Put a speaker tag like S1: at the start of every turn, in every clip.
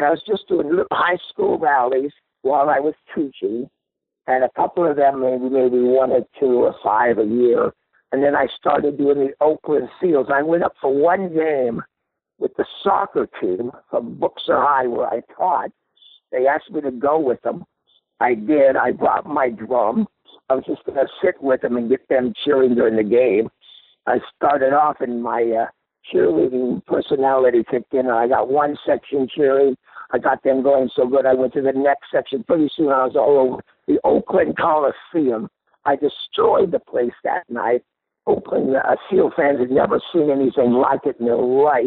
S1: I was just doing little high school rallies while I was teaching, and a couple of them, maybe maybe one or two or five a year. And then I started doing the Oakland Seals. I went up for one game with the soccer team from Buchser High where I taught. They asked me to go with them. I did. I brought my drum. I was just going to sit with them and get them cheering during the game. I started off in my uh, cheerleading personality kicked in. I got one section cheering. I got them going so good. I went to the next section. Pretty soon I was all over the Oakland Coliseum. I destroyed the place that night. Oakland uh, Seal fans had never seen anything like it in their life.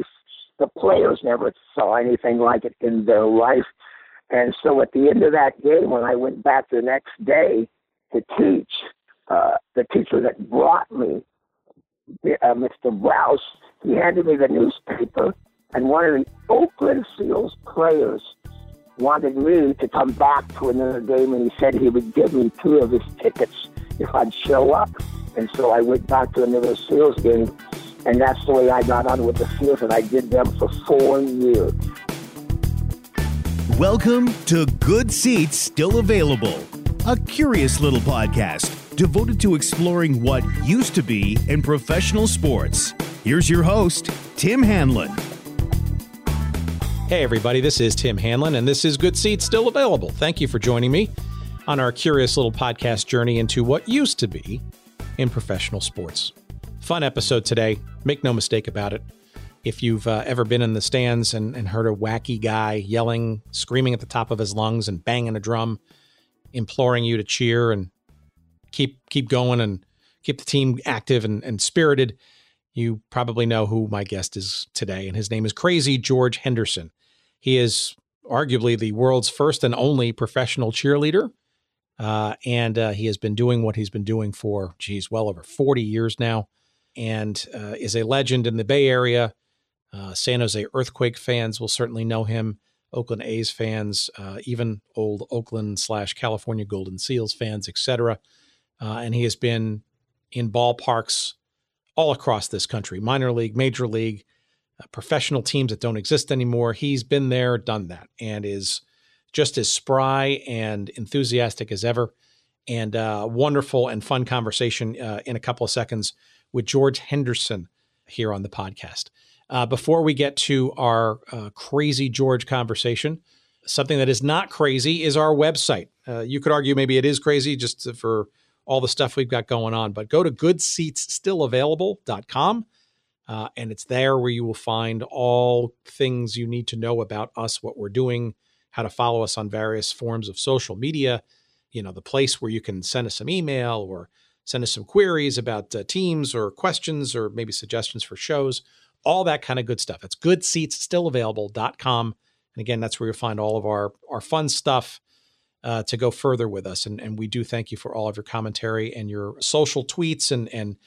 S1: The players never saw anything like it in their life. And so at the end of that game, when I went back the next day to teach, uh, the teacher that brought me, uh, Mr. Browse, he handed me the newspaper, and one of the Oakland Seals players wanted me to come back to another game, and he said he would give me two of his tickets if I'd show up. And so I went back to another Seals game, and that's the way I got on with the Seals, and I did them for four years.
S2: Welcome to Good Seats Still Available, a curious little podcast devoted to exploring what used to be in professional sports. Here's your host, Tim Hanlon.
S3: Hey, everybody, this is Tim Hanlon, and this is Good Seats Still Available. Thank you for joining me on our curious little podcast journey into what used to be in professional sports. Fun episode today. Make no mistake about it. If you've uh, ever been in the stands and, and heard a wacky guy yelling, screaming at the top of his lungs, and banging a drum, imploring you to cheer and keep keep going and keep the team active and, and spirited, you probably know who my guest is today, and his name is Crazy George Henderson. He is arguably the world's first and only professional cheerleader. Uh, and uh, he has been doing what he's been doing for, geez, well over 40 years now, and uh, is a legend in the Bay Area. Uh, San Jose Earthquake fans will certainly know him. Oakland A's fans, uh, even old Oakland slash California Golden Seals fans, etc. Uh, and he has been in ballparks all across this country minor league, major league, uh, professional teams that don't exist anymore. He's been there, done that, and is just as spry and enthusiastic as ever. And uh, wonderful and fun conversation uh, in a couple of seconds with George Henderson here on the podcast. Uh, before we get to our uh, crazy George conversation, something that is not crazy is our website. Uh, you could argue maybe it is crazy just for all the stuff we've got going on. But go to goodseatsstillavailable.com. Uh, and it's there where you will find all things you need to know about us, what we're doing, how to follow us on various forms of social media, you know, the place where you can send us some email or send us some queries about uh, teams or questions or maybe suggestions for shows, all that kind of good stuff. It's goodseatsstillavailable.com. And again, that's where you'll find all of our, our fun stuff uh, to go further with us. And, and we do thank you for all of your commentary and your social tweets and, and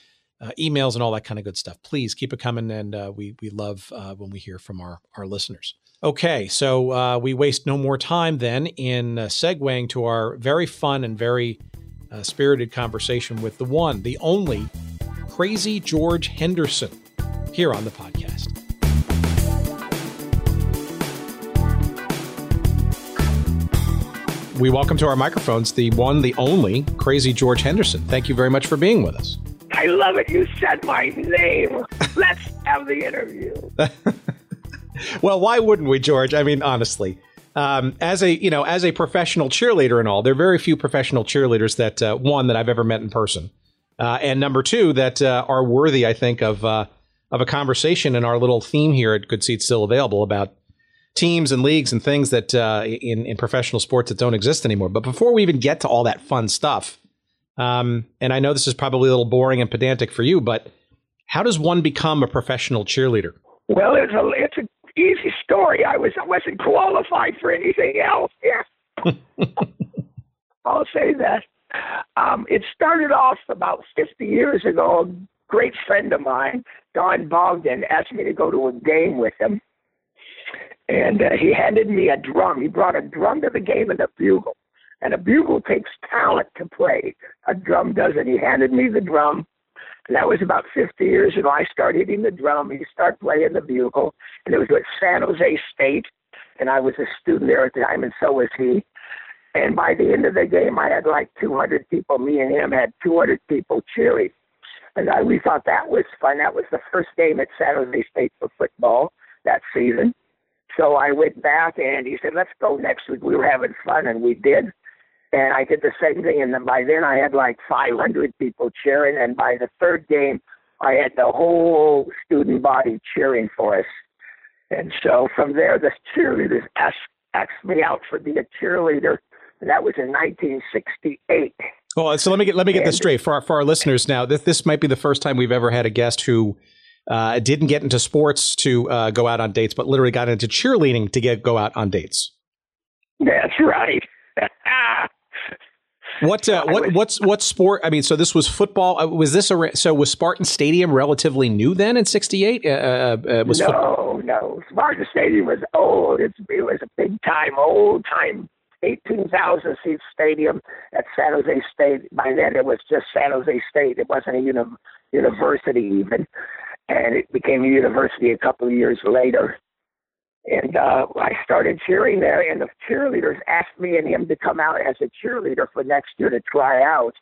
S3: uh, emails and all that kind of good stuff. Please keep it coming. And uh, we, we love uh, when we hear from our, our listeners. Okay, so uh, we waste no more time then in uh, segueing to our very fun and very spirited conversation with the one, the only crazy George Henderson here on the podcast. We welcome to our microphones the one, the only crazy George Henderson. Thank you very much for being with us.
S1: I love it. You said my name. Let's have the interview.
S3: well, why wouldn't we, George? I mean, honestly. Um, as a you know, as a professional cheerleader and all, there are very few professional cheerleaders that uh, one that I've ever met in person, uh, and number two that uh, are worthy, I think, of uh, of a conversation in our little theme here at Good Seats Still Available about teams and leagues and things that uh, in in professional sports that don't exist anymore. But before we even get to all that fun stuff, um, and I know this is probably a little boring and pedantic for you, but how does one become a professional cheerleader?
S1: Well, it's a it's an easy story. I was I wasn't qualified for anything else. Yeah, I'll say that. Um, it started off about 50 years ago. A great friend of mine, Don Bogdan, asked me to go to a game with him and uh, he handed me a drum. He brought a drum to the game and a bugle. And a bugle takes talent to play. A drum doesn't. He handed me the drum. And that was about 50 years ago. I started hitting the drum. He started playing the bugle. And it was with San Jose State. and I was a student there at the time, and so was he. And by the end of the game, I had like 200 people. Me and him had 200 people cheering, and I, we thought that was fun. That was the first game at San Jose State for football that season. So I went back, and he said, "Let's go next week." We were having fun, and we did. And I did the same thing. And then by then, I had like 500 people cheering. And by the third game, I had the whole student body cheering for us. And so from there, the cheerleaders asked, asked me out for being a cheerleader. And that was in 1968.
S3: Well, so let me get let me get and, this straight for our, for our listeners now. This this might be the first time we've ever had a guest who uh, didn't get into sports to uh, go out on dates, but literally got into cheerleading to get go out on dates.
S1: That's right.
S3: What uh, what what's what sport? I mean, so this was football. Uh, was this a so was Spartan Stadium relatively new then in '68? Uh, uh, uh, was
S1: no, football? no. Spartan Stadium was old. It's, it was a big time, old time, eighteen thousand seat stadium at San Jose State. By then, it was just San Jose State. It wasn't a uni- university even, and it became a university a couple of years later. And uh, I started cheering there, and the cheerleaders asked me and him to come out as a cheerleader for next year to try out.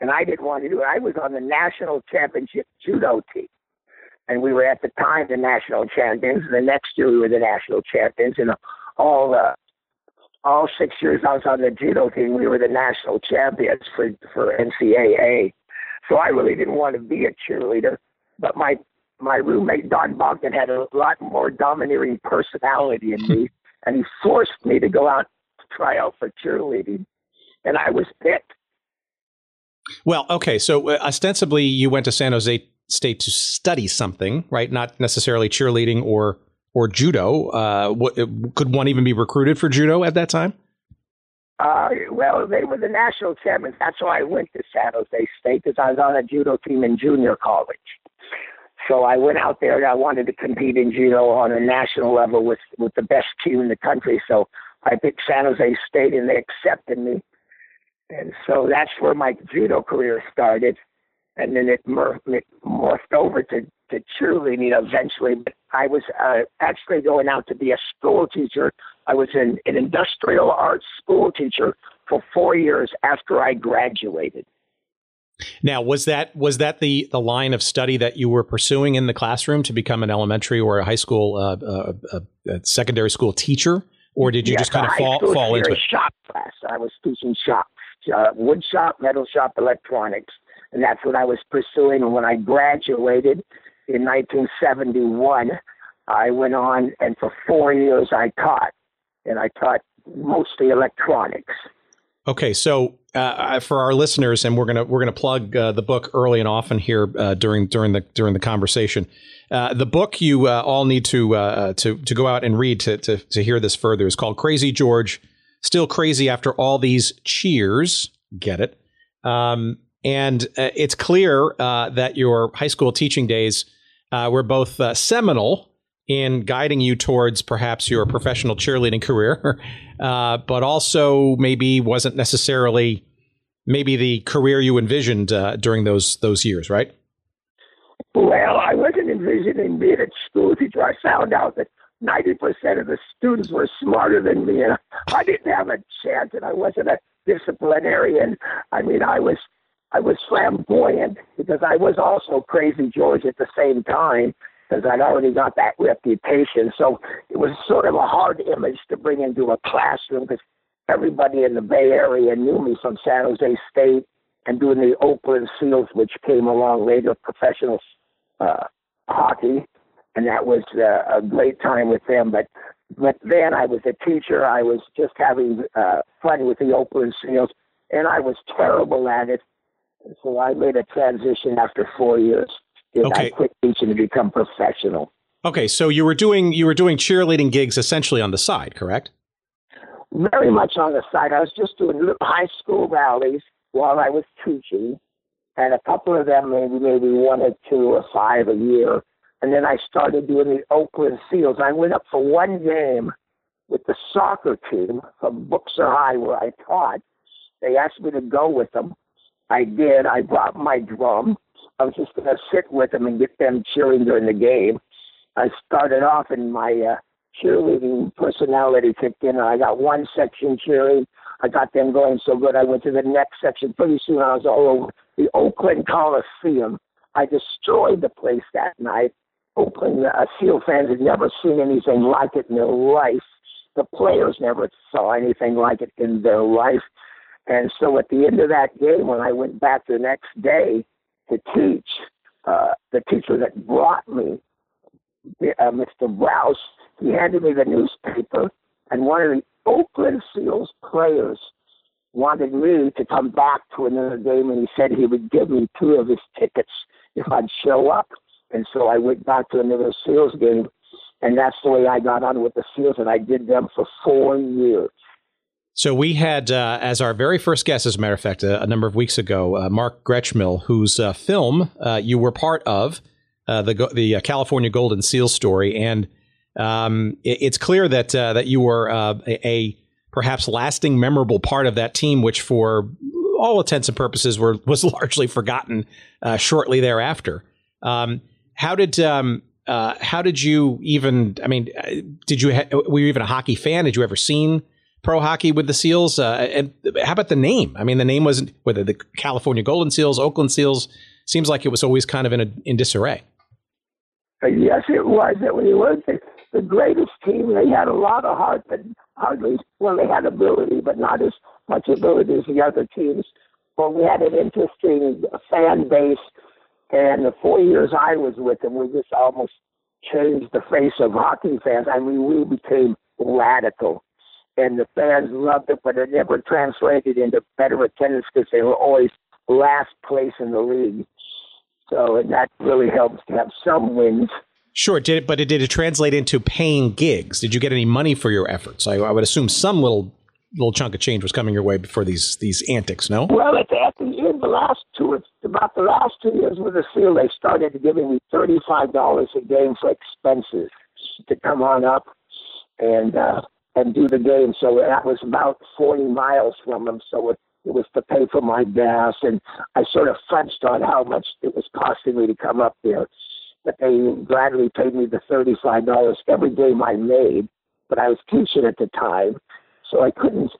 S1: And I didn't want to do it. I was on the national championship judo team. And we were at the time the national champions. And the next year we were the national champions. And all uh, all six years I was on the judo team, we were the national champions for for NCAA. So I really didn't want to be a cheerleader. But my my roommate Don Bogdan had a lot more domineering personality in me, and he forced me to go out to try out for cheerleading, and I was picked.
S3: Well, okay, so uh, ostensibly you went to San Jose State to study something, right? Not necessarily cheerleading or or judo. Uh, what, uh, could one even be recruited for judo at that time?
S1: Uh, well, they were the national champions. That's why I went to San Jose State because I was on a judo team in junior college. So I went out there and I wanted to compete in judo on a national level with with the best team in the country. So I picked San Jose State and they accepted me. And so that's where my judo career started. And then it, mor- it morphed over to, to cheerleading eventually. But I was uh, actually going out to be a school teacher. I was an, an industrial arts school teacher for four years after I graduated.
S3: Now, was that was that the the line of study that you were pursuing in the classroom to become an elementary or a high school, uh, uh, uh, secondary school teacher, or did you just kind of fall fall into it?
S1: Shop class. I was teaching shop, uh, wood shop, metal shop, electronics, and that's what I was pursuing. And when I graduated in 1971, I went on, and for four years I taught, and I taught mostly electronics.
S3: Okay, so uh, for our listeners, and we're gonna we're gonna plug uh, the book early and often here uh, during during the during the conversation. Uh, the book you uh, all need to uh, to to go out and read to, to to hear this further is called Crazy George, still crazy after all these cheers. Get it? Um, and it's clear that your high school teaching days were both seminal in guiding you towards perhaps your professional cheerleading career, uh, but also maybe wasn't necessarily maybe the career you envisioned uh, during those those years, right?
S1: Well, I wasn't envisioning being a school teacher. I found out that ninety percent of the students were smarter than me, and I didn't have a chance. And I wasn't a disciplinarian. I mean, I was I was flamboyant because I was also crazy George at the same time because I'd already got that reputation. So it was sort of a hard image to bring into a classroom because everybody in the Bay Area knew me from San Jose State and doing the Oakland Seals, which came along later, professional uh, hockey, and that was uh, a great time with them. But but then I was a teacher. I was just having uh, fun with the Oakland Seals, and I was terrible at it. So I made a transition after four years okay. I quit teaching to become professional.
S3: Okay, so you were doing you were doing cheerleading gigs essentially on the side, correct?
S1: Very much on the side. I was just doing little high school rallies while I was teaching, and a couple of them, maybe maybe one or two or five a year. And then I started doing the Oakland Seals. I went up for one game with the soccer team from Buchser High where I taught. They asked me to go with them. I did. I brought my drum I was just going to sit with them and get them cheering during the game. I started off, in my uh, cheerleading personality kicked in. I got one section cheering. I got them going so good. I went to the next section. Pretty soon I was all over the Oakland Coliseum. I destroyed the place that night. Oakland uh, Seal fans had never seen anything like it in their life. The players never saw anything like it in their life. And so at the end of that game, when I went back the next day to teach, uh, the teacher that brought me, uh, Mr. Browse, he handed me the newspaper, and one of the Oakland Seals players wanted me to come back to another game, and he said he would give me two of his tickets if I'd show up. And so I went back to another Seals game, and that's the way I got on with the Seals, and I did them for four years.
S3: So we had, uh, as our very first guest, as a matter of fact, a, a number of weeks ago, uh, Mark Gretschmill, whose uh, film uh, you were part of, uh, the the uh, California Golden Seal story, and um, it, it's clear that that you were a, a, perhaps lasting, memorable part of that team, which for all intents and purposes were was largely forgotten shortly thereafter. Um, how did um, how did you even? I mean, did you ha- were you even a hockey fan? Did you ever seen pro hockey with the Seals? Uh, and how about the name? I mean, the name wasn't whether the California Golden Seals, Oakland Seals. Seems like it was always kind of in a, in disarray.
S1: Uh, yes, it was. It was the, the greatest team. They had a lot of heart, but hardly well, they had ability, but not as much ability as the other teams. Well, we had an interesting fan base, and the four years I was with them, we just almost changed the face of hockey fans. I mean, we became radical and the fans loved it, but it never translated into better attendance because they were always last place in the league. So and that really helps to have some wins.
S3: Sure, did it, but it did it translate into paying gigs? Did you get any money for your efforts? I, I would assume some little little chunk of change was coming your way before these these antics. No.
S1: Well, at the, at the end, the last two, about the last two years with the Seal, they started giving me thirty five dollars a game for expenses to come on up, and uh, and do the game. So that was about 40 miles from them. So it, it was to pay for my gas. And I sort of fudged on how much it was costing me to come up there. But they gladly paid me the $35 every game I made. But I was teaching at the time. So I couldn't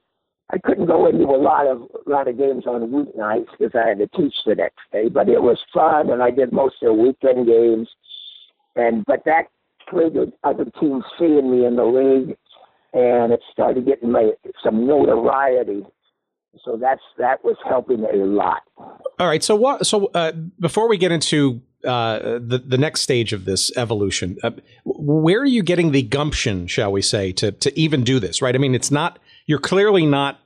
S1: I couldn't go into a lot of lot of games on weeknights because I had to teach the next day. But it was fun, and I did most of the weekend games. And but that triggered other teams seeing me in the league, and it started getting my, some notoriety. So that's that was helping a lot.
S3: All right. So what? So uh, before we get into uh, the the next stage of this evolution, uh, where are you getting the gumption, shall we say, to to even do this? Right. I mean, it's not. You're clearly not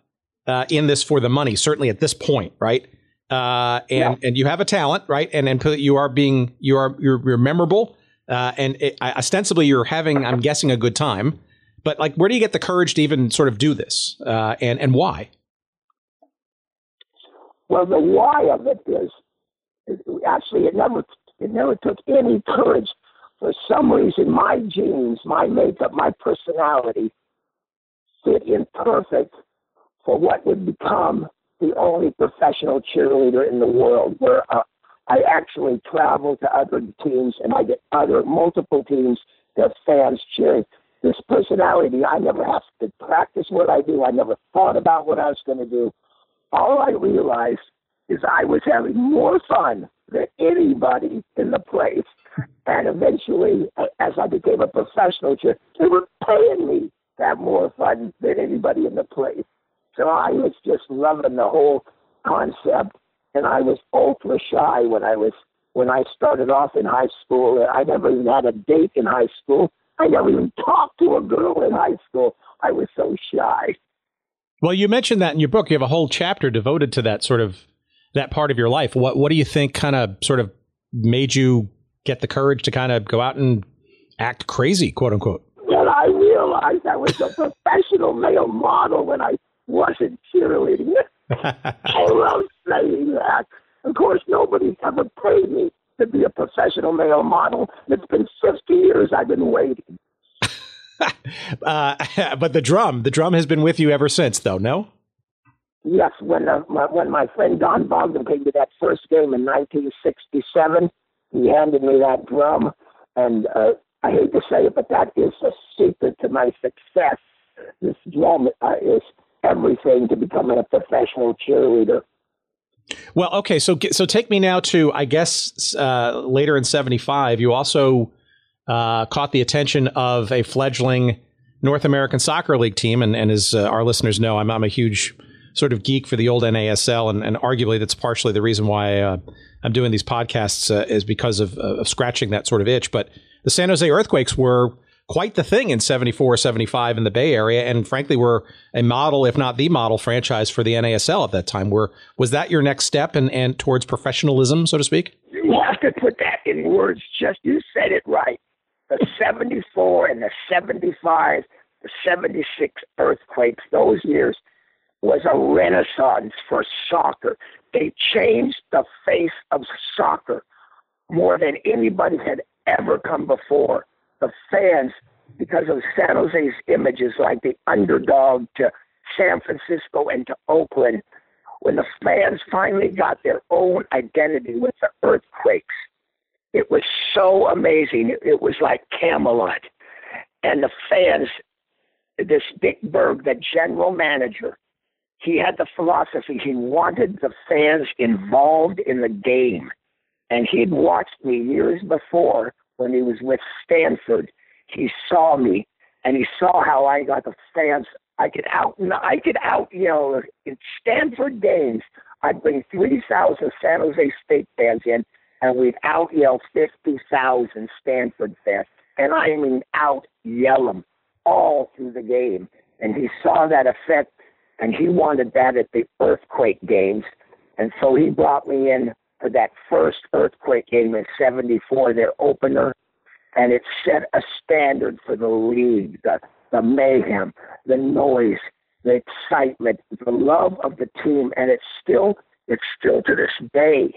S3: uh, in this for the money. Certainly at this point, right? Uh, and yeah. and you have a talent, right? And and you are being you are you're, you're memorable, uh, and it, ostensibly you're having, I'm guessing, a good time. But like, where do you get the courage to even sort of do this, uh, and and why?
S1: Well, the why of it is, actually it never it never took any courage. For some reason, my genes, my makeup, my personality fit in perfect for what would become the only professional cheerleader in the world, where uh, I actually travel to other teams and I get other multiple teams, their fans cheering this personality, I never have to practice what I do. I never thought about what I was going to do. All I realized is I was having more fun than anybody in the place. And eventually, as I became a professional they were paying me to have more fun than anybody in the place. So I was just loving the whole concept. And I was ultra shy when I was when I started off in high school. I never even had a date in high school. I never even talked to a girl in high school. I was so shy.
S3: Well, you mentioned that in your book. You have a whole chapter devoted to that sort of that part of your life. What what do you think kind of sort of made you get the courage to kind of go out and act crazy, quote unquote?
S1: Well, I realized I was a professional male model when I wasn't cheerleading. I love saying that. Of course, nobody's ever paid me to be a professional male model. It's been 50 years I've been waiting.
S3: uh, but the drum, the drum has been with you ever since, though, no?
S1: Yes, when uh, my, when my friend Don Bogdan came to that first game in 1967, he handed me that drum, and uh, I hate to say it, but that is the secret to my success. This drum uh, is everything to becoming a professional cheerleader.
S3: Well, okay, so so take me now to I guess uh, later in '75. You also uh, caught the attention of a fledgling North American Soccer League team, and, and as uh, our listeners know, I'm, I'm a huge sort of geek for the old NASL, and, and arguably that's partially the reason why uh, I'm doing these podcasts uh, is because of, of scratching that sort of itch. But the San Jose Earthquakes were quite the thing in 74, 75 in the Bay Area, and frankly were a model, if not the model franchise for the NASL at that time. Were was that your next step and, and towards professionalism, so to speak?
S1: You have to put that in words. Just you said it right. The 74 and the 75, the 76 earthquakes, those years was a renaissance for soccer. They changed the face of soccer more than anybody had ever come before. The fans, because of San Jose's images like the underdog to San Francisco and to Oakland, when the fans finally got their own identity with the earthquakes, it was so amazing. It was like Camelot. And the fans, this Dick Berg, the general manager, he had the philosophy he wanted the fans involved in the game. And he'd watched me years before when he was with Stanford. He saw me and he saw how I got the fans. I could out, I could out, you know, in Stanford games, I'd bring 3,000 San Jose State fans in and we'd out yell 50,000 Stanford fans. And I mean out yell them all through the game. And he saw that effect and he wanted that at the earthquake games. And so he brought me in that first earthquake game in 74, their opener. And it set a standard for the league, the, the mayhem, the noise, the excitement, the love of the team. And it's still, it's still to this day,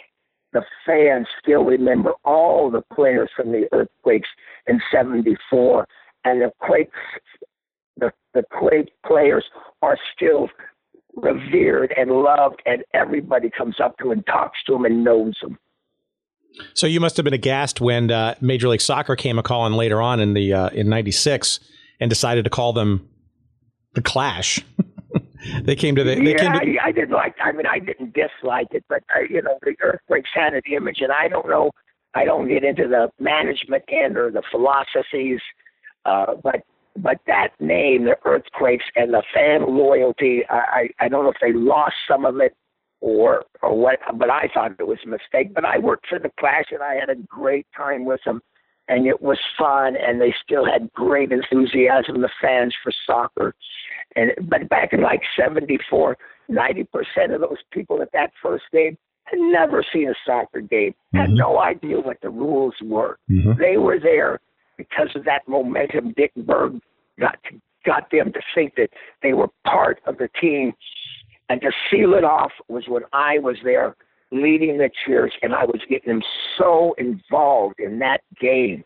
S1: the fans still remember all the players from the earthquakes in 74. And the Quakes the, the Quake players are still revered and loved, and everybody comes up to and talks to them and knows them.
S3: So you must have been aghast when uh, Major League Soccer came a calling later on in the uh, in '96 and decided to call them the Clash. they came to the. They
S1: yeah,
S3: came to,
S1: I, I didn't like. I mean, I didn't dislike it, but uh, you know, the Earthquakes had an image, and I don't know. I don't get into the management end or the philosophies, uh, but but that name, the earthquakes and the fan loyalty, I, I, I don't know if they lost some of it or or what, but I thought it was a mistake. But I worked for the Clash and I had a great time with them, and it was fun, and they still had great enthusiasm, the fans for soccer. And but back in like '74, ninety percent of those people at that first game had never seen a soccer game, had mm-hmm. no idea what the rules were. Mm-hmm. They were there because of that momentum, Dick Berg got to, got them to think that they were part of the team. And to seal it off was when I was there leading the cheers, and I was getting them so involved in that game.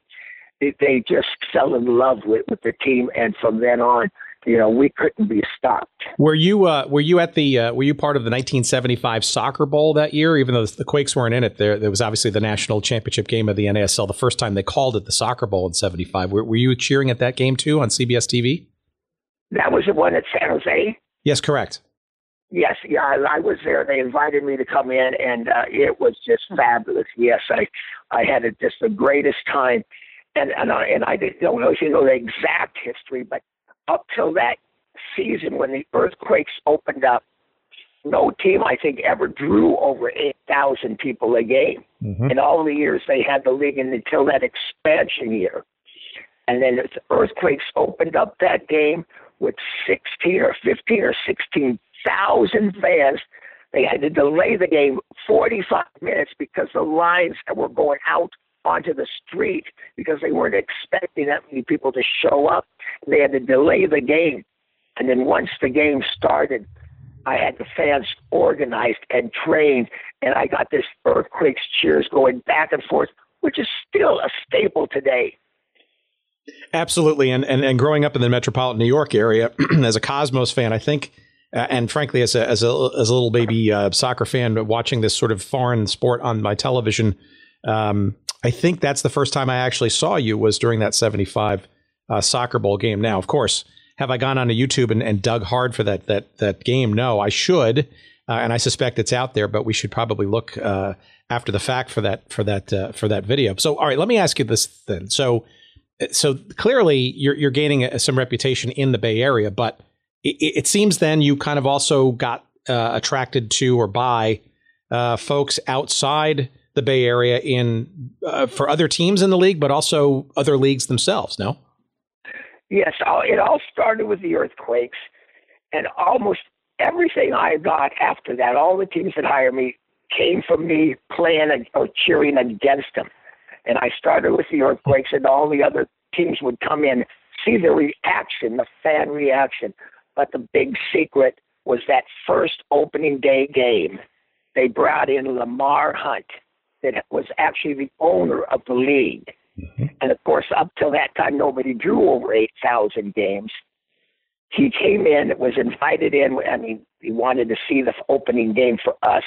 S1: That they just fell in love with, with the team, and from then on, you know, we couldn't be stopped.
S3: Were you uh, were you at the uh, were you part of the 1975 Soccer Bowl that year? Even though the Quakes weren't in it, there there was obviously the national championship game of the NASL. The first time they called it the Soccer Bowl in '75. Were, were you cheering at that game too on CBS TV?
S1: That was the one at San Jose.
S3: Yes, correct.
S1: Yes, yeah, I, I was there. They invited me to come in, and uh, it was just fabulous. Yes, I I had a, just the greatest time, and and I, and I don't know if you know the exact history, but up till that season when the earthquakes opened up, no team I think ever drew over eight thousand people a game mm-hmm. in all the years they had the league, and until that expansion year, and then the earthquakes opened up that game with sixteen or fifteen or sixteen thousand fans. They had to delay the game 45 minutes because the lines that were going out onto the street because they weren't expecting that many people to show up. They had to delay the game. And then once the game started, I had the fans organized and trained, and I got this earthquakes cheers going back and forth, which is still a staple today.
S3: Absolutely, and, and and growing up in the metropolitan New York area as a Cosmos fan, I think, uh, and frankly, as a as a as a little baby uh, soccer fan, watching this sort of foreign sport on my television, um, I think that's the first time I actually saw you was during that 75 uh, soccer bowl game. Now, of course, have I gone onto YouTube and, and dug hard for that that that game? No, I should, uh, and I suspect it's out there. But we should probably look uh, after the fact for that for that uh, for that video. So, all right, let me ask you this then. So, so clearly you're you're gaining a, some reputation in the Bay Area, but it, it seems then you kind of also got uh, attracted to or by uh, folks outside the Bay Area in uh, for other teams in the league, but also other leagues themselves. No.
S1: Yes, it all started with the earthquakes, and almost everything I got after that, all the teams that hired me, came from me playing or cheering against them. And I started with the earthquakes, and all the other teams would come in, see the reaction, the fan reaction. But the big secret was that first opening day game. They brought in Lamar Hunt, that was actually the owner of the league. Mm-hmm. And of course, up till that time, nobody drew over 8,000 games. He came in, was invited in. I mean, he wanted to see the opening game for us.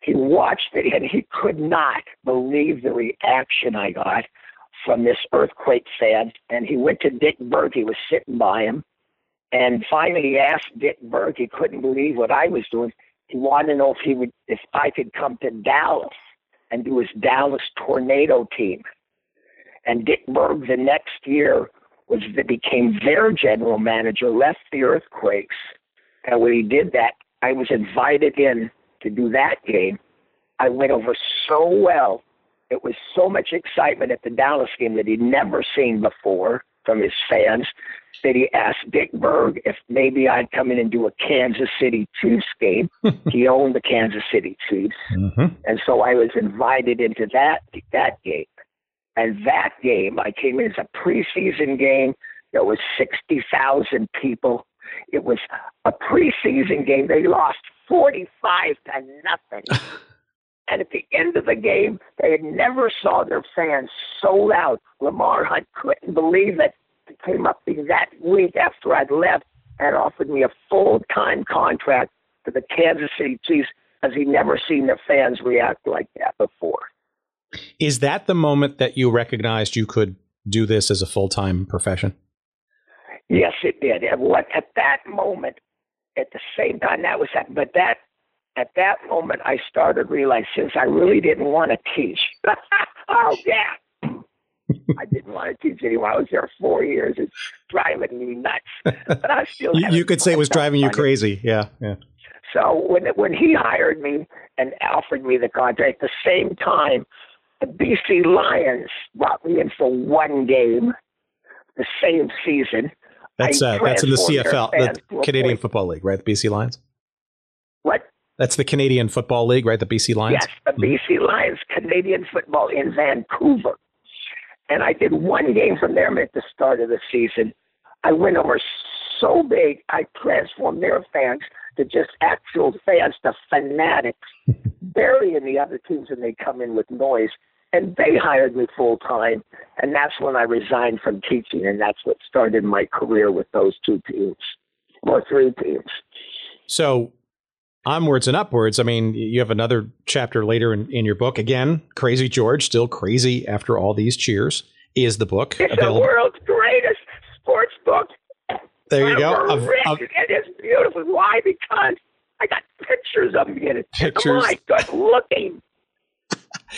S1: He watched it and he could not believe the reaction I got from this earthquake fan. And he went to Dick Berg. He was sitting by him. And finally, he asked Dick Berg. He couldn't believe what I was doing. He wanted to know if he would, if I could come to Dallas and do his Dallas Tornado team. And Dick Berg the next year was became their general manager, left the Earthquakes. And when he did that, I was invited in to do that game. I went over so well. It was so much excitement at the Dallas game that he'd never seen before from his fans that he asked Dick Berg if maybe I'd come in and do a Kansas City Chiefs game. he owned the Kansas City Chiefs, mm-hmm. and so I was invited into that that game. And that game, I came in as a preseason game. There was 60,000 people. It was a preseason game. They lost 45 to nothing. and at the end of the game, they had never saw their fans so loud. Lamar Hunt couldn't believe it. It came up that week after I'd left and offered me a full-time contract for the Kansas City Chiefs as he'd never seen their fans react like that before.
S3: Is that the moment that you recognized you could do this as a full time profession?
S1: Yes, it did. And what at that moment, at the same time that was that, but that at that moment I started realizing since I really didn't want to teach. oh yeah. I didn't want to teach anymore. I was there four years. It's driving me nuts. But I still
S3: you, you could say it was driving you crazy. Yeah, yeah.
S1: So when when he hired me and offered me the contract, at the same time the BC Lions brought me in for one game the same season.
S3: That's uh, that's in the CFL, the Canadian Football League, right? The BC Lions.
S1: What?
S3: That's the Canadian Football League, right? The BC Lions.
S1: Yes, the BC mm-hmm. Lions, Canadian football in Vancouver. And I did one game from there at the start of the season. I went over so big, I transformed their fans to just actual fans, to fanatics, burying the other teams, and they come in with noise and they hired me full time and that's when i resigned from teaching and that's what started my career with those two teams or three teams
S3: so onwards and upwards i mean you have another chapter later in, in your book again crazy george still crazy after all these cheers is the book
S1: it's available. the world's greatest sports book
S3: there you go
S1: of, of, it is beautiful why because i got pictures of me in it
S3: pictures
S1: my good looking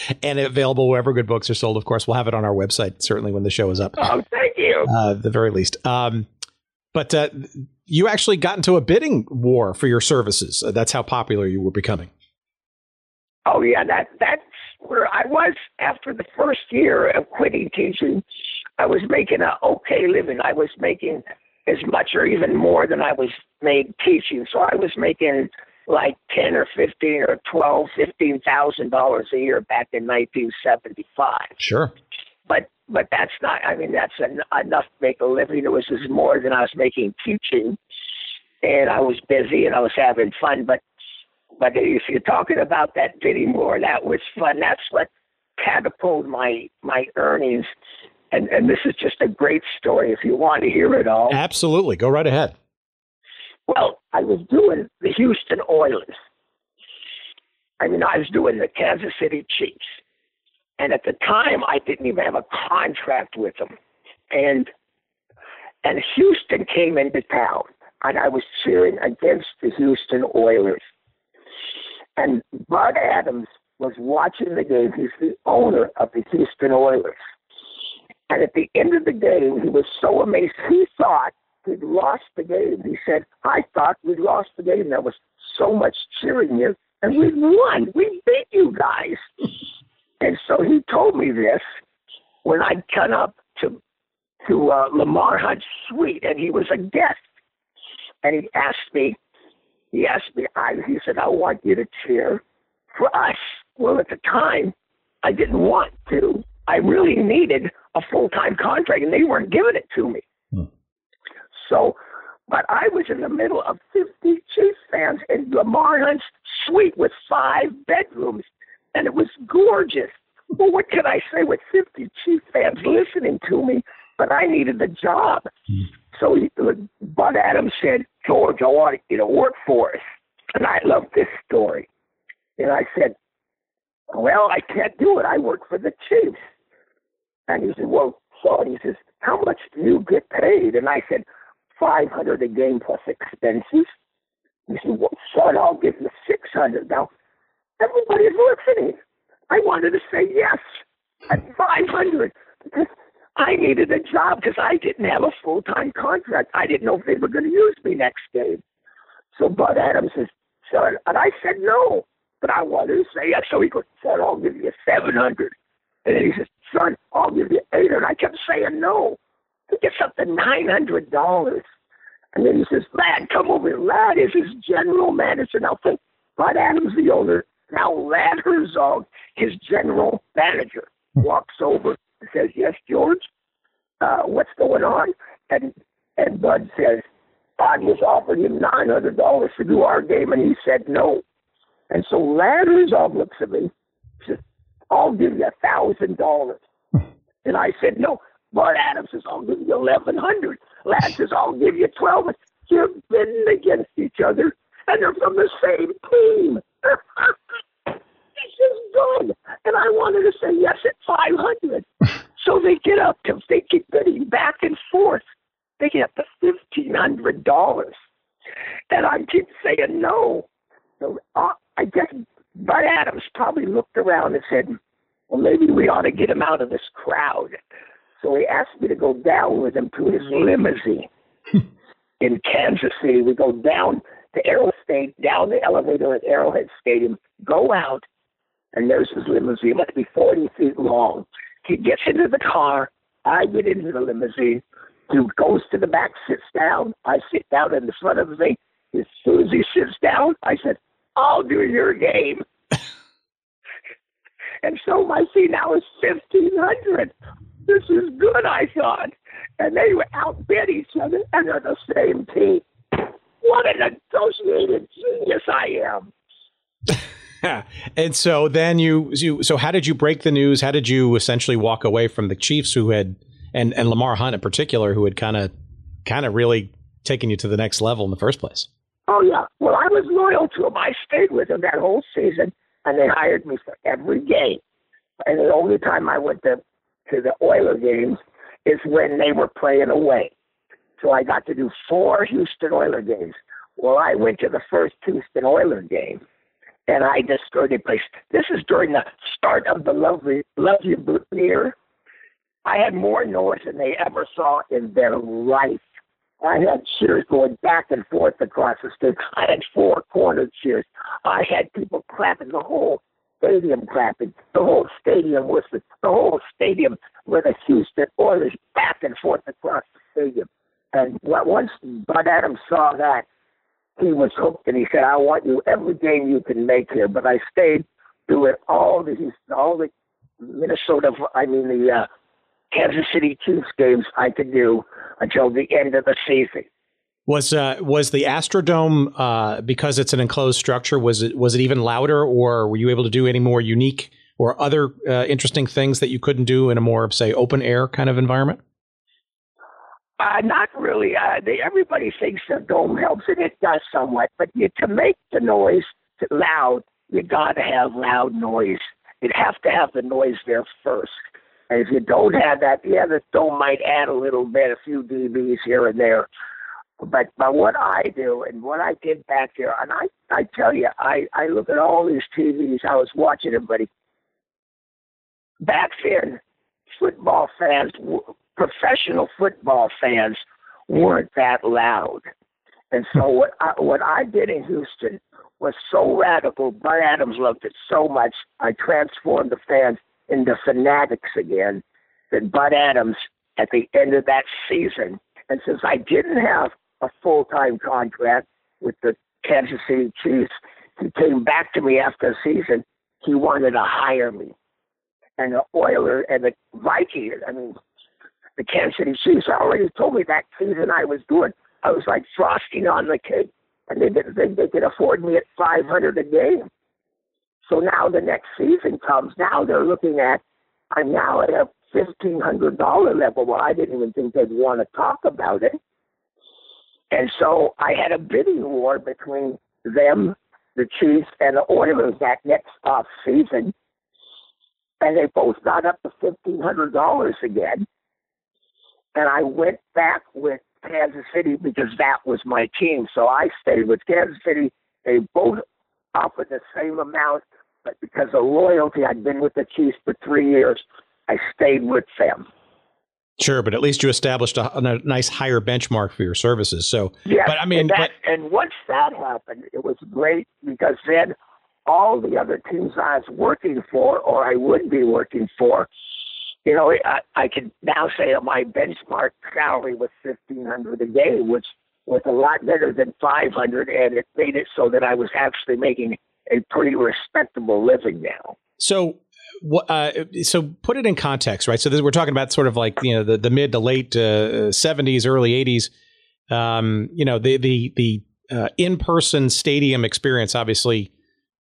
S3: and available wherever good books are sold. Of course, we'll have it on our website certainly when the show is up.
S1: Oh, thank you.
S3: Uh, the very least. Um, but uh, you actually got into a bidding war for your services. Uh, that's how popular you were becoming.
S1: Oh yeah, that that's where I was after the first year of quitting teaching. I was making a okay living. I was making as much or even more than I was made teaching. So I was making like ten or fifteen or twelve, fifteen thousand dollars a year back in 1975.
S3: Sure.
S1: But but that's not. I mean, that's en- enough to make a living. It was just more than I was making teaching, and I was busy and I was having fun. But but if you're talking about that bidding war, that was fun. That's what catapulted my my earnings. And and this is just a great story. If you want to hear it all,
S3: absolutely, go right ahead.
S1: Well, I was doing the Houston Oilers. I mean, I was doing the Kansas City Chiefs. And at the time, I didn't even have a contract with them. And and Houston came into town, and I was cheering against the Houston Oilers. And Bud Adams was watching the game. He's the owner of the Houston Oilers. And at the end of the game, he was so amazed. He thought we'd lost the game. He said, I thought we'd lost the game. There was so much cheering here, and we won. We beat you guys. And so he told me this when I cut up to to uh, Lamar Hunt's suite, and he was a guest. And he asked me, he asked me, I, he said, I want you to cheer for us. Well, at the time, I didn't want to. I really needed a full time contract, and they weren't giving it to me. Hmm. So, but I was in the middle of 50 Chiefs fans in Lamar Hunt's suite with five bedrooms, and it was gorgeous. Well, what can I say with 50 Chiefs fans listening to me? But I needed the job. Hmm. So he, Bud Adams said, George, I want you to work for us. And I love this story. And I said, Well, I can't do it. I work for the Chiefs. And he said, Well, son, he says, How much do you get paid? And I said, 500 a game plus expenses. He said, Well, son, I'll give you 600. Now, everybody's listening. I wanted to say yes at 500 because I needed a job because I didn't have a full time contract. I didn't know if they were going to use me next game. So Bud Adams says, son, and I said no, but I wanted to say yes. So he goes, son, I'll give you 700. And then he says, son, I'll give you 800. I kept saying no. He gets up to $900. And then he says, Ladd, come over here. Ladd is his general manager. Now think, Bud Adams, the owner, now Ladd Herzeg, his general manager, walks over and says, Yes, George, uh, what's going on? And and Bud says, Bud was offering him nine hundred dollars to do our game and he said no. And so Ladd Herzeg looks at me, says, I'll give you a thousand dollars. And I said, No. Bud Adams says, I'll give you eleven hundred. Ladd says, I'll give you twelve. They're bidding against each other and they're from the same team. This is good. And I wanted to say yes at 500. so they get up to, they keep bidding back and forth. They get up to $1,500. And I keep saying no. So uh, I guess Bud Adams probably looked around and said, well, maybe we ought to get him out of this crowd. So he asked me to go down with him to his limousine in Kansas City. We go down to Arrow State, down the elevator at Arrowhead Stadium, go out, and there's his limousine. Must be 40 feet long. He gets into the car. I get into the limousine. He goes to the back, sits down. I sit down in the front of the thing. As soon as he sits down, I said, I'll do your game. and so my fee now is 1500 This is good, I thought. And they were outbid each other, and they're the same team. What an associated genius I am.
S3: and so then you, you, so how did you break the news? How did you essentially walk away from the Chiefs who had, and, and Lamar Hunt in particular, who had kind of, kind of really taken you to the next level in the first place?
S1: Oh yeah. Well, I was loyal to him. I stayed with him that whole season, and they hired me for every game. And the only time I went to to the Oiler games is when they were playing away. So I got to do four Houston Oiler games. Well, I went to the first Houston Oiler game, and I destroyed the place. This is during the start of the lovely, Love You year. I had more noise than they ever saw in their life. I had cheers going back and forth across the stage. I had four corner cheers. I had people clapping the whole stadium clapping. The whole stadium the, the whole stadium with the Houston Oilers back and forth across the stadium. And once Bud Adams saw that, he was hooked, and he said, "I want you every game you can make here." But I stayed doing all the all the Minnesota, I mean the uh, Kansas City Chiefs games I could do until the end of the season.
S3: Was uh, was the Astrodome uh, because it's an enclosed structure? Was it was it even louder, or were you able to do any more unique or other uh, interesting things that you couldn't do in a more say open air kind of environment?
S1: Uh, not really. Uh, they, everybody thinks the dome helps, and it does somewhat. But you, to make the noise loud, you got to have loud noise you'd have to have the noise there first. And if you don't have that, yeah, the dome might add a little bit, a few dBs here and there. But but what I do and what I did back there, and I I tell you, I I look at all these TVs. I was watching everybody. Back then, football fans, professional football fans, weren't that loud. And so what I, what I did in Houston was so radical. Bud Adams loved it so much. I transformed the fans into fanatics again. That Bud Adams, at the end of that season, and since I didn't have a full time contract with the Kansas City Chiefs, he came back to me after the season. He wanted to hire me. And the Oilers and the Vikings, I mean, the Kansas City Chiefs already told me that season I was good. I was like frosting on the cake, and they didn't think they could afford me at 500 a game. So now the next season comes. Now they're looking at I'm now at a fifteen hundred dollar level. Well, I didn't even think they'd want to talk about it. And so I had a bidding war between them, the Chiefs, and the Oilers that next off season. And they both got up to fifteen hundred dollars again. And I went back with Kansas City because that was my team. So I stayed with Kansas City. They both offered the same amount, but because of loyalty, I'd been with the Chiefs for three years. I stayed with them.
S3: Sure, but at least you established a, a nice higher benchmark for your services. So,
S1: yeah,
S3: but I mean,
S1: and, that,
S3: but,
S1: and once that happened, it was great because then all the other teams I was working for, or I would be working for, you know, I, I can now say that my benchmark salary was fifteen hundred a day, which was a lot better than five hundred, and it made it so that I was actually making a pretty respectable living now.
S3: So, uh, so put it in context, right? So this, we're talking about sort of like you know the, the mid to late uh, seventies, uh, early eighties. Um, you know the the the uh, in person stadium experience, obviously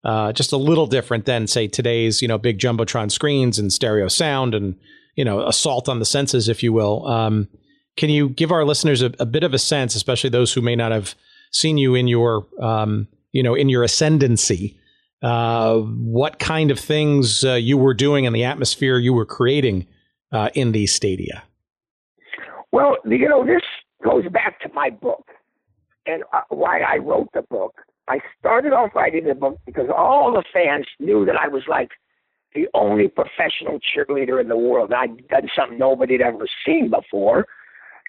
S3: uh, just a little different than say today's you know big jumbotron screens and stereo sound and you know assault on the senses, if you will. Um, can you give our listeners a, a, bit of a sense, especially those who may not have seen you in your um, you know in your ascendancy? Uh, what kind of things uh, you were doing and the atmosphere you were creating uh, in these stadia?
S1: Well, you know, this goes back to my book and uh, why I wrote the book. I started off writing the book because all the fans knew that I was like the only professional cheerleader in the world. I'd done something nobody had ever seen before.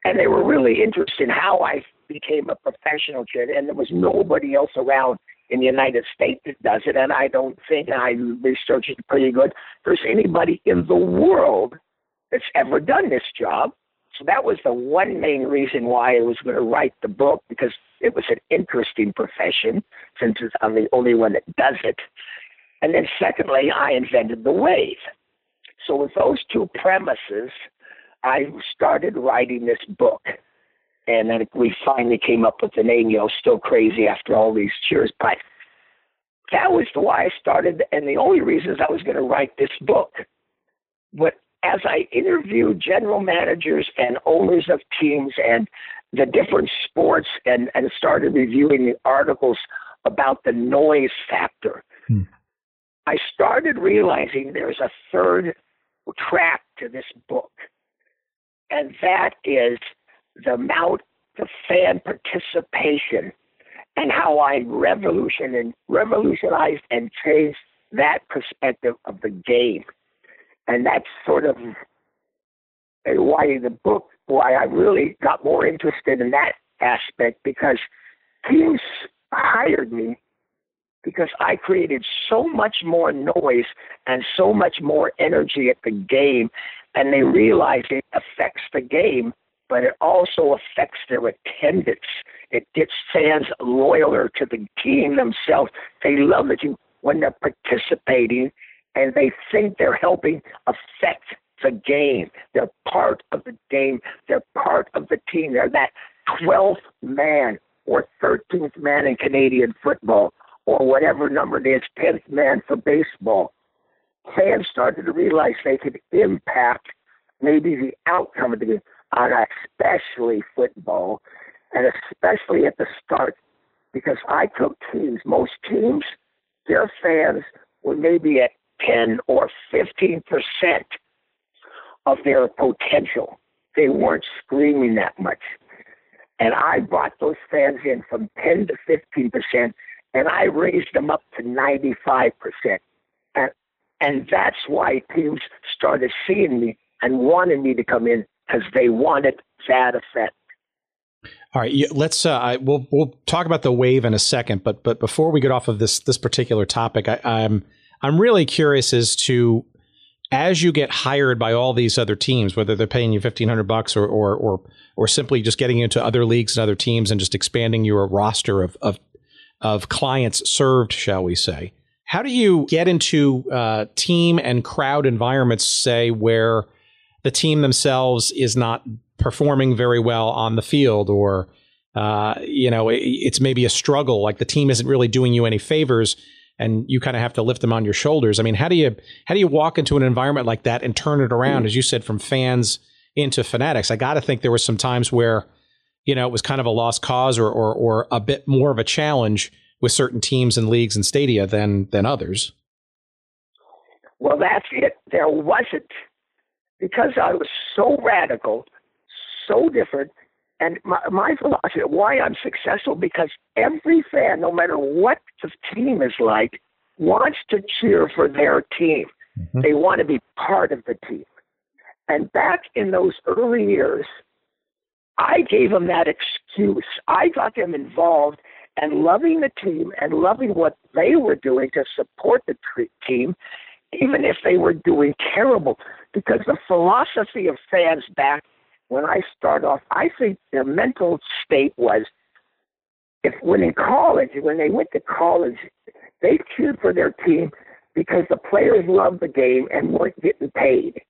S1: And they were really interested in how I became a professional cheerleader. And there was nobody else around in the United States that does it. And I don't think, I researched it pretty good, there's anybody in the world that's ever done this job. So that was the one main reason why I was going to write the book because it was an interesting profession since I'm the only one that does it. And then secondly, I invented the wave. So with those two premises, I started writing this book. And then we finally came up with the name, you know, Still Crazy after all these cheers. But that was why I started, and the only reasons I was going to write this book. But as I interviewed general managers and owners of teams and the different sports and, and started reviewing the articles about the noise factor, hmm. I started realizing there's a third track to this book, and that is the amount of fan participation and how I revolution and revolutionized and changed that perspective of the game and that's sort of why the book, why I really got more interested in that aspect because teams hired me because I created so much more noise and so much more energy at the game, and they realize it affects the game, but it also affects their attendance. It gets fans loyaler to the team themselves. They love team when they're participating and they think they're helping affect the game. They're part of the game. They're part of the team. They're that 12th man or 13th man in Canadian football or whatever number it is, 10th man for baseball. Fans started to realize they could impact maybe the outcome of the game on especially football and especially at the start because I took teams, most teams, their fans were maybe at 10 or 15 percent of their potential. They weren't screaming that much. And I brought those fans in from 10 to 15 percent, and I raised them up to 95 percent. And and that's why teams started seeing me and wanted me to come in because they wanted that effect.
S3: All right, let's. Uh, I, we'll we'll talk about the wave in a second, but but before we get off of this this particular topic, I, I'm I'm really curious as to as you get hired by all these other teams, whether they're paying you fifteen hundred bucks or, or or or simply just getting into other leagues and other teams and just expanding your roster of of, of clients served, shall we say? How do you get into uh, team and crowd environments, say where the team themselves is not performing very well on the field, or uh, you know it, it's maybe a struggle, like the team isn't really doing you any favors? And you kind of have to lift them on your shoulders. I mean, how do you how do you walk into an environment like that and turn it around, mm-hmm. as you said, from fans into fanatics? I got to think there were some times where, you know, it was kind of a lost cause or, or or a bit more of a challenge with certain teams and leagues and stadia than than others.
S1: Well, that's it. There wasn't because I was so radical, so different. And my, my philosophy, why I'm successful, because every fan, no matter what the team is like, wants to cheer for their team. Mm-hmm. They want to be part of the team. And back in those early years, I gave them that excuse. I got them involved and loving the team and loving what they were doing to support the team, even if they were doing terrible. Because the philosophy of fans back when I start off, I think their mental state was if when in college, when they went to college, they cheered for their team because the players loved the game and weren't getting paid.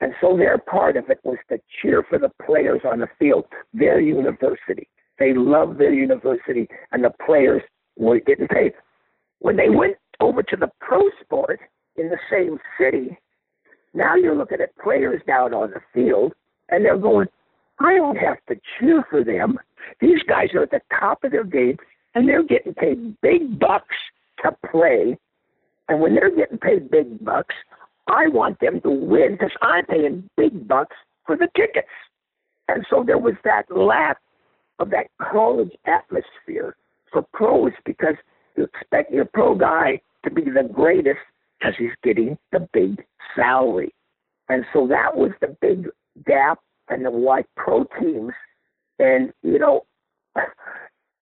S1: And so their part of it was to cheer for the players on the field, their university. They loved their university and the players weren't getting paid. When they went over to the pro sport in the same city, now you're looking at players down on the field and they're going, I don't have to cheer for them. These guys are at the top of their game, and they're getting paid big bucks to play. And when they're getting paid big bucks, I want them to win because I'm paying big bucks for the tickets. And so there was that lack of that college atmosphere for pros because you expect your pro guy to be the greatest because he's getting the big salary. And so that was the big gap and the white pro teams. And, you know,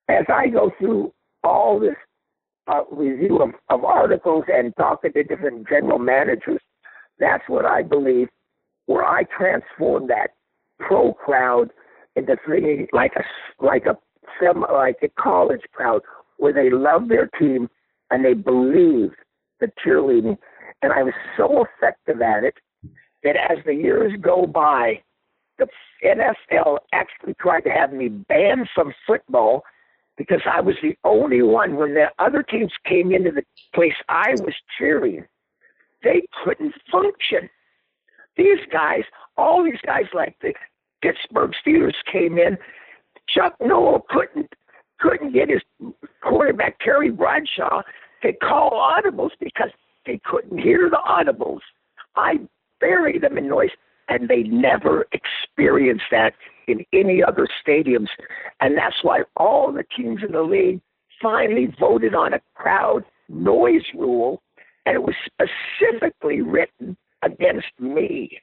S1: as I go through all this uh, review of, of articles and talking to different general managers, that's what I believe where I transform that pro crowd into thinking like a like a some like a college crowd where they love their team and they believe the cheerleading. And I was so effective at it that as the years go by, the NFL actually tried to have me banned from football because I was the only one when the other teams came into the place I was cheering. They couldn't function. These guys, all these guys like the Pittsburgh Steelers came in. Chuck Noll couldn't couldn't get his quarterback Terry Bradshaw to call audibles because they couldn't hear the audibles. I buried them in noise and they never experienced that in any other stadiums. And that's why all the teams in the league finally voted on a crowd noise rule, and it was specifically written against me.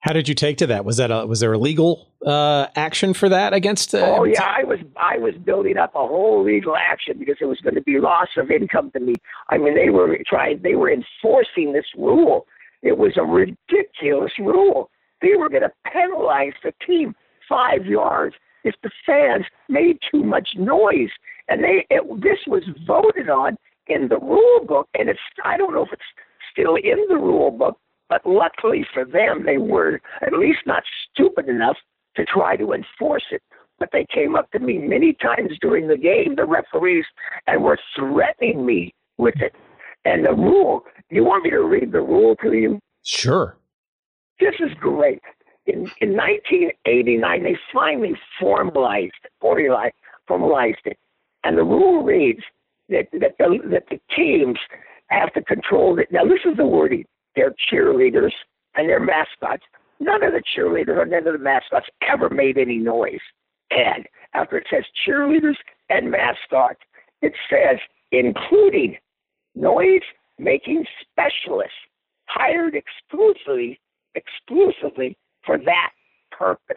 S3: How did you take to that? Was that a, was there a legal uh, action for that against?
S1: Uh, oh yeah, I was I was building up a whole legal action because it was going to be loss of income to me. I mean, they were trying, they were enforcing this rule it was a ridiculous rule. They were going to penalize the team five yards if the fans made too much noise. And they it, this was voted on in the rule book, and it's I don't know if it's still in the rule book, but luckily for them, they were at least not stupid enough to try to enforce it. But they came up to me many times during the game, the referees, and were threatening me with it. And the rule, you want me to read the rule to you?
S3: Sure.
S1: This is great. In, in 1989, they finally formalized, formalized, formalized it. And the rule reads that, that, the, that the teams have to control it. Now, this is the wording. They're cheerleaders and their mascots. None of the cheerleaders or none of the mascots ever made any noise. And after it says cheerleaders and mascots, it says including noise making specialists hired exclusively exclusively for that purpose.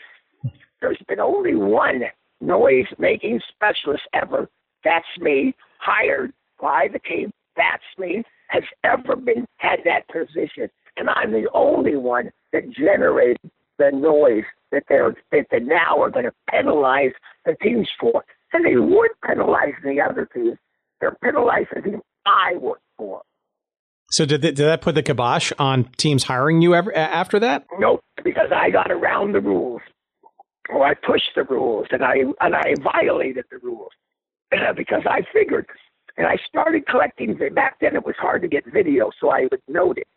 S1: There's been only one noise making specialist ever. That's me, hired by the team. That's me, has ever been had that position. And I'm the only one that generated the noise that they're that they now are going to penalize the teams for. And they would penalize the other teams. They're penalizing I work for.
S3: So did, did that put the kibosh on teams hiring you ever, after that?
S1: Nope, because I got around the rules, or I pushed the rules, and I and I violated the rules uh, because I figured, and I started collecting. Back then, it was hard to get video, so I would note it.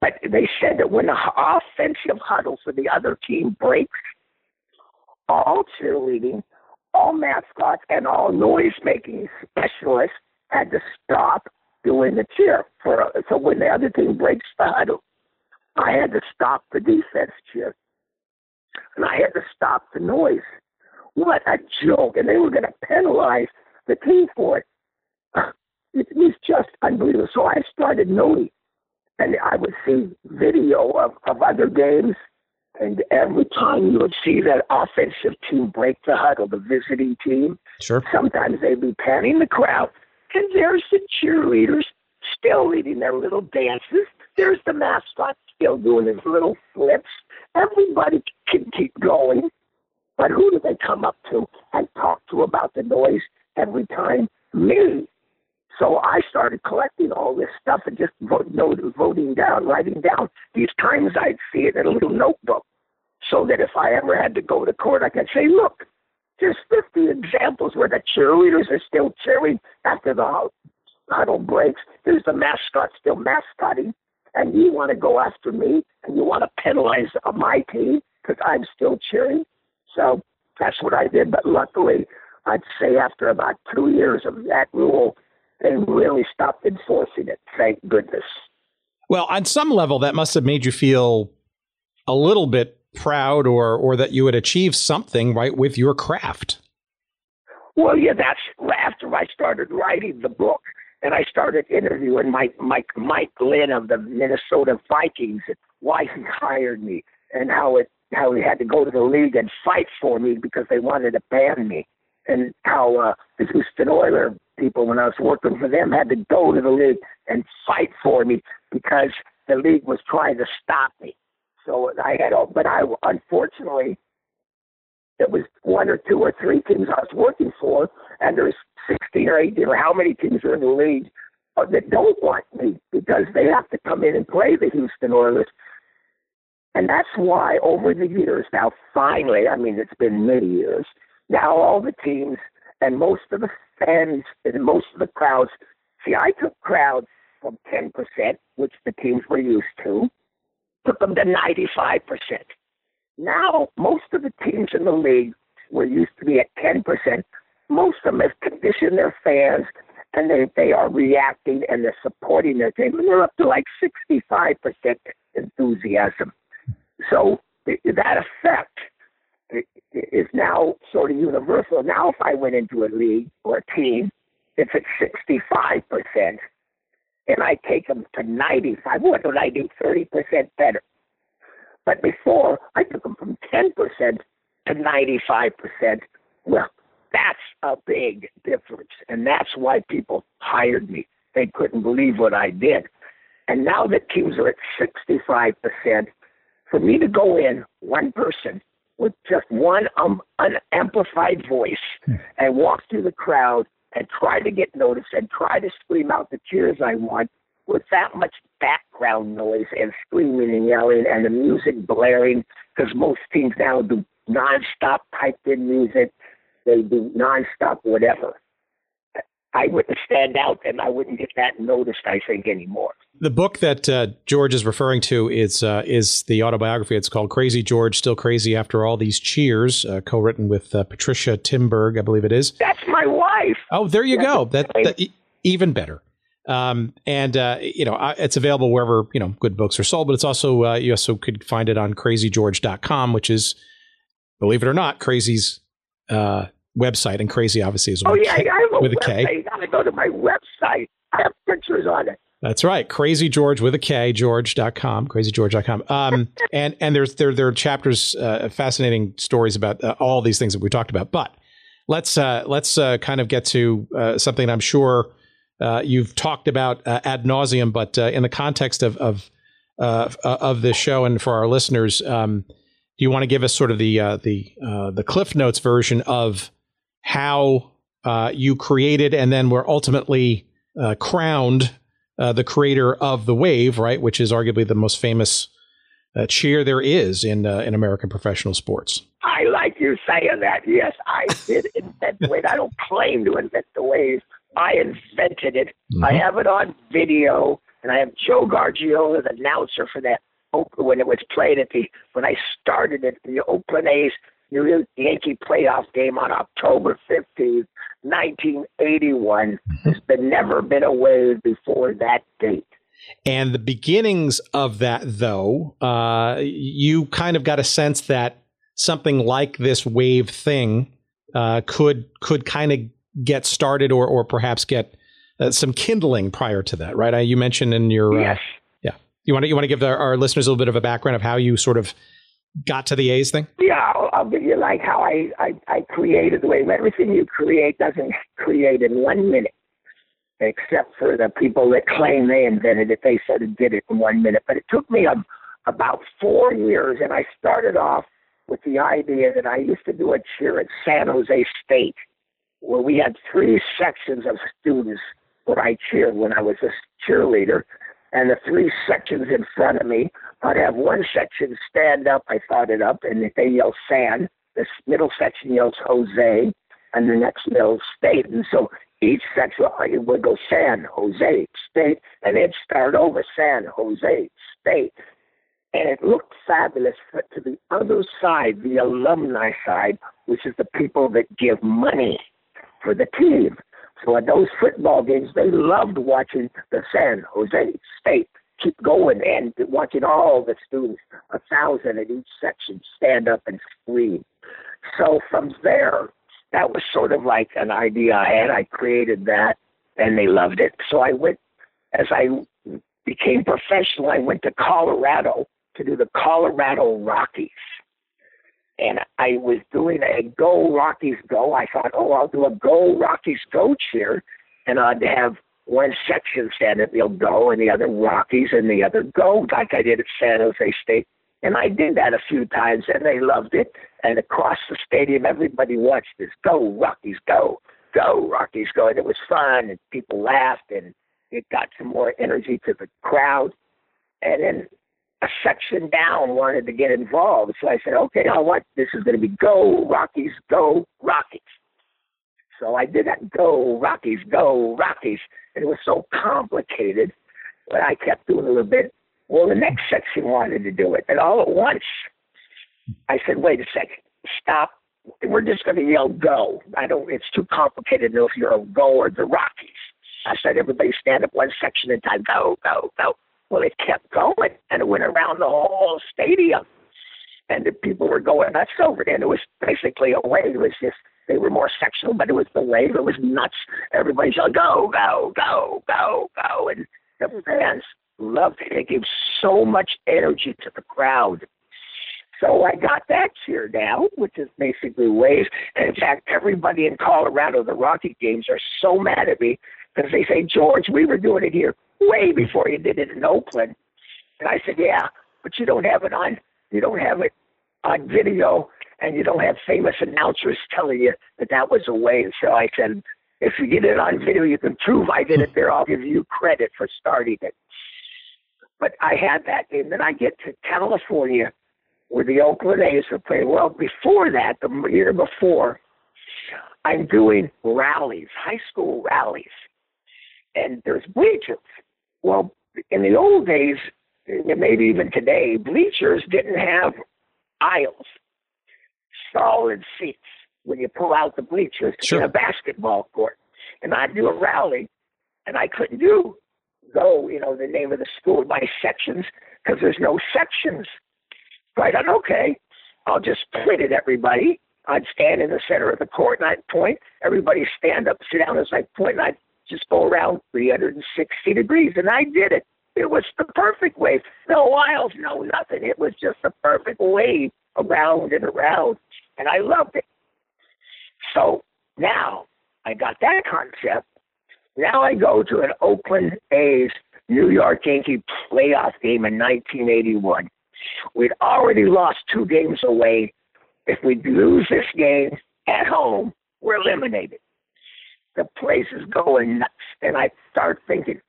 S1: But they said that when the offensive huddle for the other team breaks, all cheerleading, all mascots, and all noise making specialists had to stop doing the cheer. For so when the other team breaks the huddle, I had to stop the defense cheer, and I had to stop the noise. What a joke! And they were going to penalize the team for it. It was just unbelievable. So I started noting and I would see video of, of other games, and every time you would see that offensive team break the huddle, the visiting team,
S3: sure.
S1: sometimes they'd be panning the crowd, and there's the cheerleaders still leading their little dances. There's the mascot still doing his little flips. Everybody can keep going. But who do they come up to and talk to about the noise every time? Me. So I started collecting all this stuff and just vote, voting down, writing down these times I'd see it in a little notebook, so that if I ever had to go to court, I could say, look, there's 50 examples where the cheerleaders are still cheering after the huddle breaks. There's the mascot still mascotting, and you want to go after me and you want to penalize uh, my team because I'm still cheering. So that's what I did. But luckily, I'd say after about two years of that rule, they really stopped enforcing it. Thank goodness.
S3: Well, on some level, that must have made you feel a little bit proud, or or that you had achieved something right with your craft.
S1: Well, yeah, that's after I started writing the book and I started interviewing Mike Mike Mike Lynn of the Minnesota Vikings and why he hired me and how it how he had to go to the league and fight for me because they wanted to ban me and how uh, the Houston Oilers people when I was working for them had to go to the league and fight for me because the league was trying to stop me. So I had, but I unfortunately, it was one or two or three teams I was working for, and there's 16 or 18 or how many teams are in the league uh, that don't want me because they have to come in and play the Houston Oilers. And that's why over the years now, finally, I mean, it's been many years, now all the teams and most of the fans and most of the crowds. See, I took crowds from 10%, which the teams were used to, took them to 95%. Now, most of the teams in the league were used to be at 10%. Most of them have conditioned their fans and they, they are reacting and they're supporting their team. And they're up to like 65% enthusiasm. So that effect is now sort of universal. Now, if I went into a league or a team, if it's at 65%, and I take them to 95, what would I do? 30% better. But before, I took them from 10% to 95%. Well, that's a big difference, and that's why people hired me. They couldn't believe what I did. And now that teams are at 65%, for me to go in, one person, with just one um, unamplified voice hmm. and walk through the crowd and try to get noticed and try to scream out the cheers I want with that much background noise and screaming and yelling and the music blaring because most teams now do nonstop typed in music. They do nonstop whatever. I wouldn't stand out and I wouldn't get that noticed, I think, anymore.
S3: The book that uh, George is referring to is uh, is the autobiography. It's called Krazy George, Still Crazy After All These Cheers, uh, co written with uh, Patricia Timberg, I believe it is.
S1: That's my wife.
S3: Oh, there you That's go. That, that, even better. Um, and uh, you know, it's available wherever you know good books are sold. But it's also uh, you also could find it on KrazyGeorge.com, which is, believe it or not, Crazy's uh, website. And Crazy obviously is
S1: oh yeah,
S3: K,
S1: I have a
S3: with a
S1: website.
S3: K.
S1: You gotta go to my website. I have pictures on it.
S3: That's right. Krazy George with a K, George.com, krazygeorge.com. Um, and, and there's, there, there are chapters, uh, fascinating stories about uh, all these things that we talked about. But let's, uh, let's uh, kind of get to uh, something I'm sure uh, you've talked about ad nauseum, but in the context of, of, of this show and for our listeners, um, do you want to give us sort of the, the, the Cliff Notes version of how you created and then were ultimately crowned uh, the creator of the wave, right, which is arguably the most famous uh, cheer there is in uh, in American professional sports.
S1: I like you saying that. Yes, I did invent the wave. I don't claim to invent the wave. I invented it. Mm-hmm. I have it on video, and I have Joe Garagiola, the announcer for that when it was played at the when I started at the Oakland A's New York Yankee playoff game on October 15th, 1981. Mm-hmm. There's been never been a wave before that date.
S3: And the beginnings of that, though, uh, you kind of got a sense that something like this wave thing uh, could could kind of get started, or or perhaps get uh, some kindling prior to that, right? you mentioned in your
S1: uh, yes.
S3: yeah. You want to you want to give our, our listeners a little bit of a background of how you sort of got to the A's thing?
S1: Yeah, I'll, I'll give you like how I, I, I created the way everything you create doesn't create in one minute, except for the people that claim they invented it. They said it did it in one minute, but it took me a, about four years, and I started off with the idea that I used to do a cheer at San Jose State, where we had three sections of students where I cheered when I was a cheerleader, and the three sections in front of me I'd have one section stand up. I thought it up, and if they yell San. This middle section yells Jose, and the next yells State. And so each section would go San Jose State, and it'd start over San Jose State. And it looked fabulous. But to the other side, the alumni side, which is the people that give money for the team. So at those football games, they loved watching the San Jose State keep going and watching all the students, a thousand in each section, stand up and scream. So from there, that was sort of like an idea I had. I created that, and they loved it. So I went, as I became professional, I went to Colorado to do the Colorado Rockies. And I was doing a Go Rockies Go. I thought, oh, I'll do a Go Rockies Go cheer, and I'd have one section said that they'll go and the other Rockies and the other go, like I did at San Jose State. And I did that a few times and they loved it. And across the stadium, everybody watched this go, Rockies, go, go, Rockies, go. And it was fun and people laughed and it got some more energy to the crowd. And then a section down wanted to get involved. So I said, okay, I want this is going to be go, Rockies, go, Rockies. So I did that go, Rockies, go, Rockies. And it was so complicated but I kept doing a little bit. Well, the next section wanted to do it. And all at once, I said, wait a second, stop. We're just going to yell go. I don't, it's too complicated to know if you're a go or the Rockies. I said, everybody stand up one section at a time, go, go, go. Well, it kept going and it went around the whole stadium. And the people were going nuts over it. And it was basically a way. It was just they were more sexual, but it was the wave. It was nuts. Everybody said, go, go, go, go, go. And the mm-hmm. fans loved it. It gave so much energy to the crowd. So I got that cheer down, which is basically waves. And in fact, everybody in Colorado, the Rocky games, are so mad at me because they say, George, we were doing it here way before you did it in Oakland. And I said, yeah, but you don't have it on, you don't have it on video and you don't have famous announcers telling you that that was a way. So I said, if you get it on video, you can prove I did it there. I'll give you credit for starting it. But I had that game. Then I get to California, where the Oakland A's are playing. Well, before that, the year before, I'm doing rallies, high school rallies, and there's bleachers. Well, in the old days, maybe even today, bleachers didn't have aisles solid seats when you pull out the bleachers sure. in a basketball court. And I do a rally, and I couldn't do go, you know, the name of the school, by sections, because there's no sections. So I thought, okay, I'll just print it, everybody. I'd stand in the center of the court and I'd point. Everybody stand up, sit down as I point, and I'd just go around 360 degrees. And I did it. It was the perfect wave. No aisles, no nothing. It was just the perfect wave around and around. And I loved it. So now I got that concept. Now I go to an Oakland A's New York Yankee playoff game in 1981. We'd already lost two games away. If we lose this game at home, we're eliminated. The place is going nuts. And I start thinking,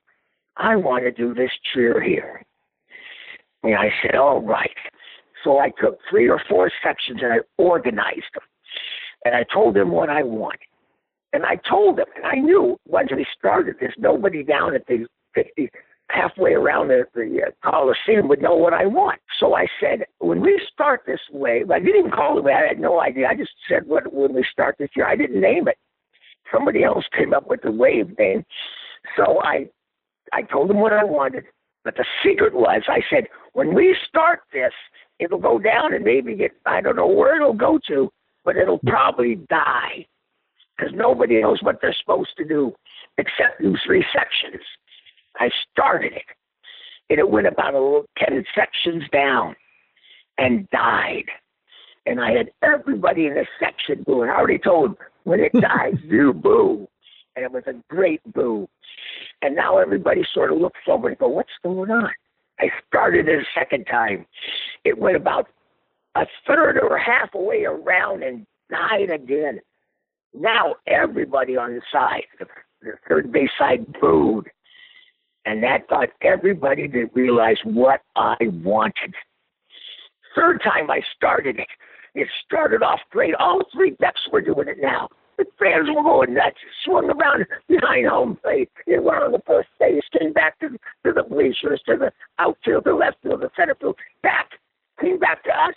S1: I want to do this cheer here. And I said, all right. So I took three or four sections and I organized them. And I told them what I wanted. And I told them, and I knew once we started this, nobody down at the 50, halfway around the, the uh, Coliseum would know what I want. So I said, when we start this wave, I didn't even call it. I had no idea. I just said, what when we start this year? I didn't name it. Somebody else came up with the wave name. So I, I told them what I wanted. But the secret was, I said, when we start this, it'll go down and maybe get, I don't know where it'll go to, but it'll probably die because nobody knows what they're supposed to do except do three sections. I started it, and it went about a little, 10 sections down and died. And I had everybody in the section booing. I already told them, when it dies, you boo. And it was a great boo. And now everybody sort of looks over and go, what's going on? I started it a second time. It went about a third or half away around and died again. Now everybody on the side, the, the third base side, booed. And that got everybody to realize what I wanted. Third time I started it, it started off great. All three decks were doing it now. The fans were going nuts, swung around behind home plate. It went on the first base, came back to, to the bleachers, to the outfield, the left field, the center field, back, came back to us.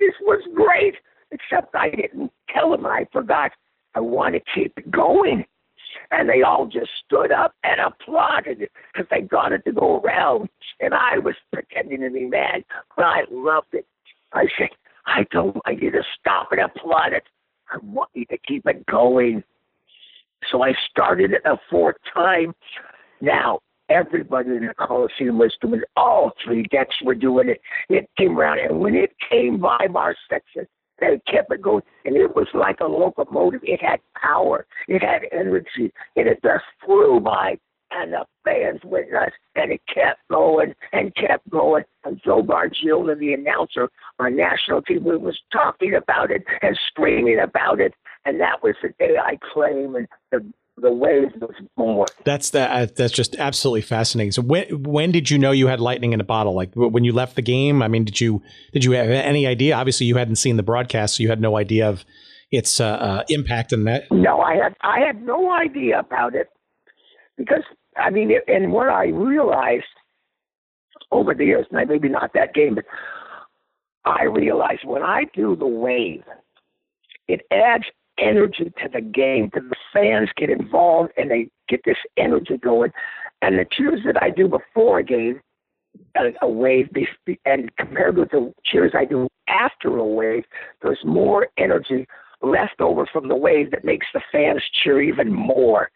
S1: This was great, except I didn't tell them I forgot I want to keep going. And they all just stood up and applauded because they got it to go around. And I was pretending to be mad, but I loved it. I said, I don't want you to stop and applaud it. I want you to keep it going. So I started it a fourth time. Now, everybody in the Coliseum was doing it. All three decks were doing it. It came around, and when it came by our section, they kept it going, and it was like a locomotive. It had power, it had energy, and it just flew by. And the fans with us, and it kept going and kept going. And Joe Garagiola, the announcer on national TV, was talking about it and screaming about it. And that was the day I claim and the the waves was born.
S3: That's that. Uh, that's just absolutely fascinating. So when when did you know you had lightning in a bottle? Like when you left the game? I mean, did you did you have any idea? Obviously, you hadn't seen the broadcast, so you had no idea of its uh, uh, impact in that.
S1: No, I had I had no idea about it because I mean, and what I realized over the years, and maybe not that game, but I realized when I do the wave, it adds energy to the game. The fans get involved and they get this energy going. And the cheers that I do before a game, a, a wave, and compared with the cheers I do after a wave, there's more energy left over from the wave that makes the fans cheer even more.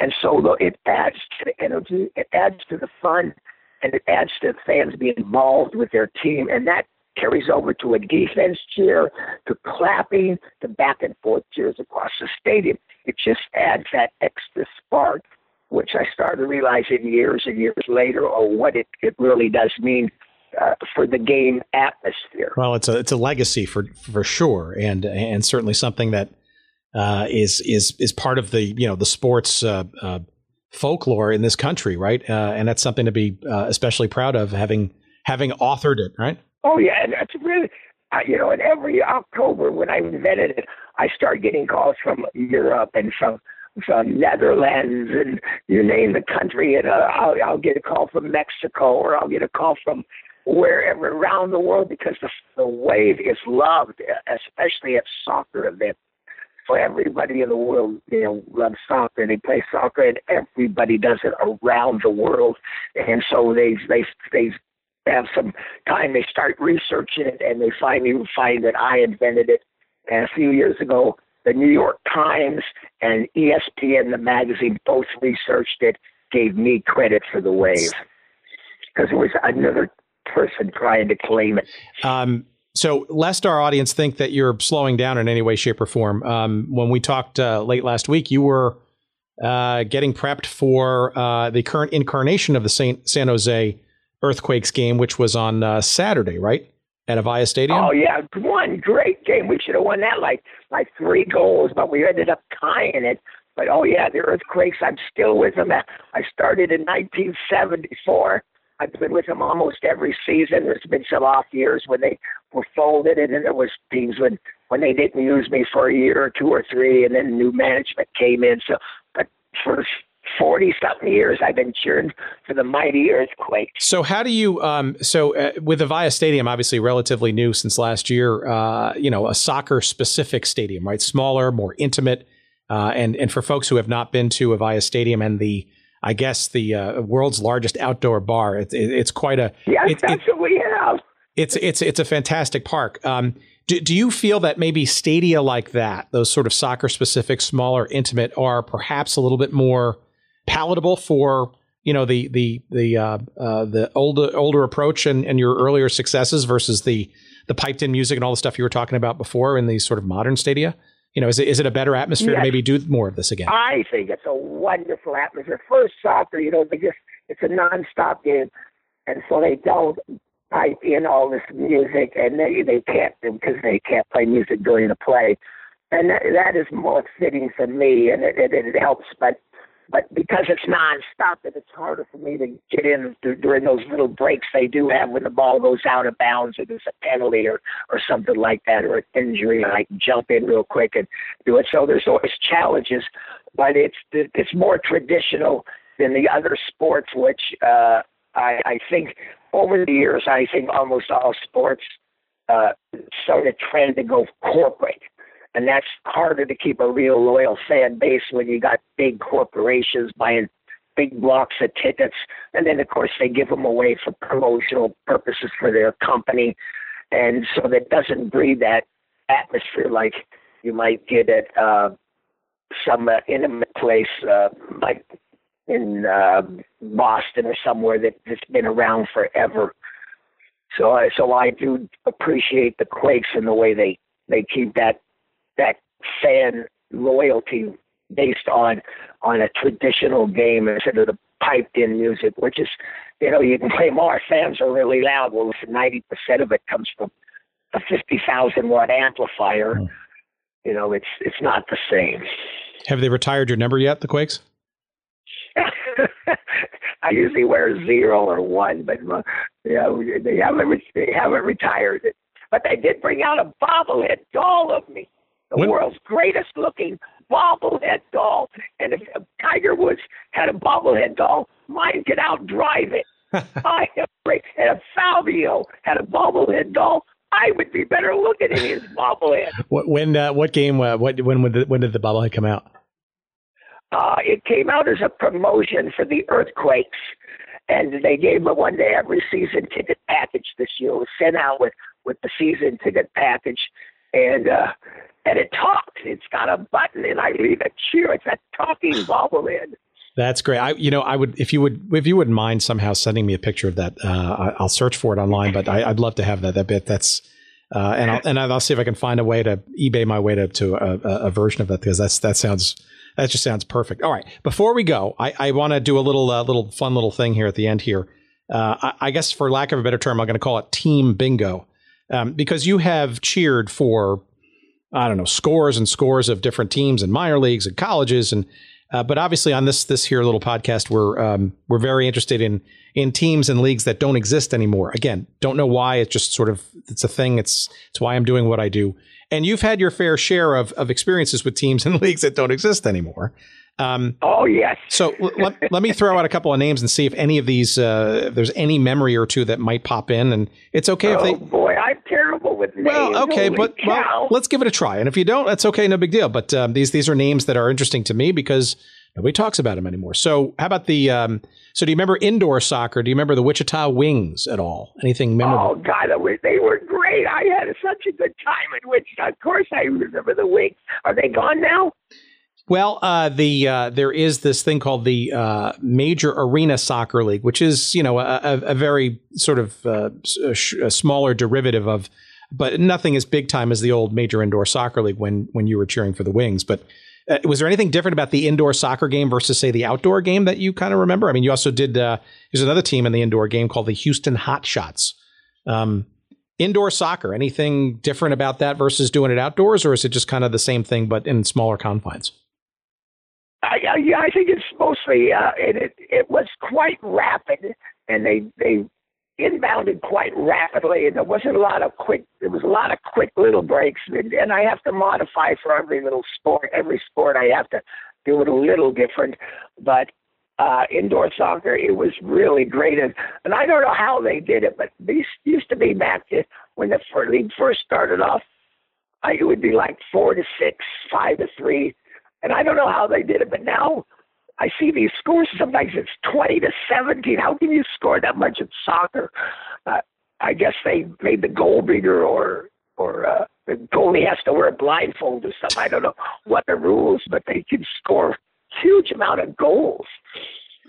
S1: And so it adds to the energy, it adds to the fun, and it adds to fans being involved with their team. And that carries over to a defense cheer, to clapping, to back and forth cheers across the stadium. It just adds that extra spark, which I started realizing years and years later, or what it, it really does mean uh, for the game atmosphere.
S3: Well, it's a it's a legacy for for sure, and and certainly something that uh, is is is part of the you know the sports. Uh, uh folklore in this country, right? Uh, and that's something to be uh, especially proud of having having authored it, right?
S1: Oh yeah, that's really, you know, and every October when I invented it, I start getting calls from Europe and from from Netherlands and you name the country, and uh, I'll, I'll get a call from Mexico or I'll get a call from wherever around the world because the, the wave is loved, especially at soccer events. For everybody in the world, you know, loves soccer. They play soccer, and everybody does it around the world. And so they they they have some time. They start researching it, and they finally find that I invented it. And a few years ago, the New York Times and ESPN, the magazine, both researched it, gave me credit for the wave because it was another person trying to claim it.
S3: Um, so, lest our audience think that you're slowing down in any way, shape, or form, um, when we talked uh, late last week, you were uh, getting prepped for uh, the current incarnation of the Saint, San Jose Earthquakes game, which was on uh, Saturday, right? At Avaya Stadium?
S1: Oh, yeah. One great game. We should have won that like, like three goals, but we ended up tying it. But oh, yeah, the Earthquakes, I'm still with them. I started in 1974 I've been with them almost every season. There's been some off years when they were folded, and then there was teams when when they didn't use me for a year or two or three, and then new management came in. So, but for forty something years, I've been cheering for the mighty earthquake.
S3: So, how do you? Um, so, uh, with Avaya Stadium, obviously relatively new since last year. Uh, you know, a soccer specific stadium, right? Smaller, more intimate, uh, and and for folks who have not been to Avaya Stadium and the I guess the uh, world's largest outdoor bar. It, it, it's quite a
S1: yes, it, that's what we have.
S3: It's it's it's a fantastic park. Um, do, do you feel that maybe stadia like that, those sort of soccer specific, smaller, intimate, are perhaps a little bit more palatable for you know the the the uh, uh, the older older approach and, and your earlier successes versus the the piped in music and all the stuff you were talking about before in these sort of modern stadia? You know, is it, is it a better atmosphere yes. to maybe do more of this again?
S1: I think it's a wonderful atmosphere. First soccer, you know, they just it's a nonstop game, and so they don't pipe in all this music, and they they can't because they can't play music during the play, and that, that is more fitting for me, and it, it, it helps. But but because it's nonstop, and it's harder for me to get in during those little breaks they do have when the ball goes out of bounds or there's a penalty or or something like that or an injury, and I can jump in real quick and do it. So there's always challenges, but it's it's more traditional than the other sports, which uh, I, I think over the years, I think almost all sports uh, started trend to go corporate and that's harder to keep a real loyal fan base when you got big corporations buying big blocks of tickets, and then of course they give them away for promotional purposes for their company, and so that doesn't breed that atmosphere like you might get at uh, some uh, intimate place uh, like in uh, Boston or somewhere that, that's been around forever. So, I so I do appreciate the Quakes and the way they they keep that that fan loyalty based on on a traditional game instead of the piped in music, which is you know, you can claim our fans are really loud. Well ninety percent of it comes from a fifty thousand watt amplifier. Mm. You know, it's it's not the same.
S3: Have they retired your number yet, the Quakes?
S1: I usually wear zero or one, but uh, yeah, they haven't they haven't retired it. But they did bring out a bobblehead doll of me the when? world's greatest looking bobblehead doll. And if Tiger Woods had a bobblehead doll, mine could outdrive it. I am great. And if Fabio had a bobblehead doll, I would be better looking in his bobblehead.
S3: What, when? Uh, what game? Uh, what? When? When, the, when did the bobblehead come out?
S1: Uh, it came out as a promotion for the Earthquakes, and they gave me one day every season ticket package this year. It was sent out with with the season ticket package, and uh, and it talks. It's got a button, and I leave a cheer. It's a talking bobblehead.
S3: That's great. I, you know, I would if you would if you wouldn't mind somehow sending me a picture of that. Uh, I'll search for it online, but I, would love to have that. That bit. That's uh, and I'll and I'll see if I can find a way to eBay my way to to a, a version of that because that's that sounds that just sounds perfect. All right, before we go, I, I want to do a little uh, little fun little thing here at the end here. Uh, I, I, guess for lack of a better term, I'm going to call it team bingo um, because you have cheered for I don't know, scores and scores of different teams in minor leagues and colleges. And uh, but obviously on this this here little podcast, we're um, we're very interested in in teams and leagues that don't exist anymore. Again, don't know why. It's just sort of it's a thing. It's it's why I'm doing what I do. And you've had your fair share of of experiences with teams and leagues that don't exist anymore.
S1: Um, oh yes.
S3: so let, let me throw out a couple of names and see if any of these, uh, if there's any memory or two that might pop in, and it's okay
S1: oh,
S3: if they.
S1: boy, With
S3: Well, okay, but well, let's give it a try. And if you don't, that's okay, no big deal. But um, these these are names that are interesting to me because nobody talks about them anymore. So, how about the? Um, so, do you remember indoor soccer? Do you remember the Wichita Wings at all? Anything memorable?
S1: Oh God, they were great. I had such a good time in Wichita. Of course, I remember the Wings. Are they gone now?
S3: Well, uh, the uh, there is this thing called the uh, Major Arena Soccer League, which is you know a, a very sort of uh, a smaller derivative of, but nothing as big time as the old Major Indoor Soccer League when when you were cheering for the Wings. But uh, was there anything different about the indoor soccer game versus say the outdoor game that you kind of remember? I mean, you also did. Uh, there's another team in the indoor game called the Houston Hot Shots. Um, indoor soccer. Anything different about that versus doing it outdoors, or is it just kind of the same thing but in smaller confines?
S1: I, I, I think it's mostly uh, it, it it was quite rapid, and they they inbounded quite rapidly, there wasn't a lot of quick. There was a lot of quick little breaks, and, and I have to modify for every little sport. Every sport I have to do it a little different, but uh, indoor soccer, it was really great. And, and I don't know how they did it, but these used to be back to when the league first started off. I, it would be like four to six, five to three, and I don't know how they did it, but now I see these scores. Sometimes it's 20 to 17. How can you score that much in soccer? Uh, I guess they made the goal bigger, or or uh, the goalie has to wear a blindfold or something. I don't know what the rules, but they can score huge amount of goals.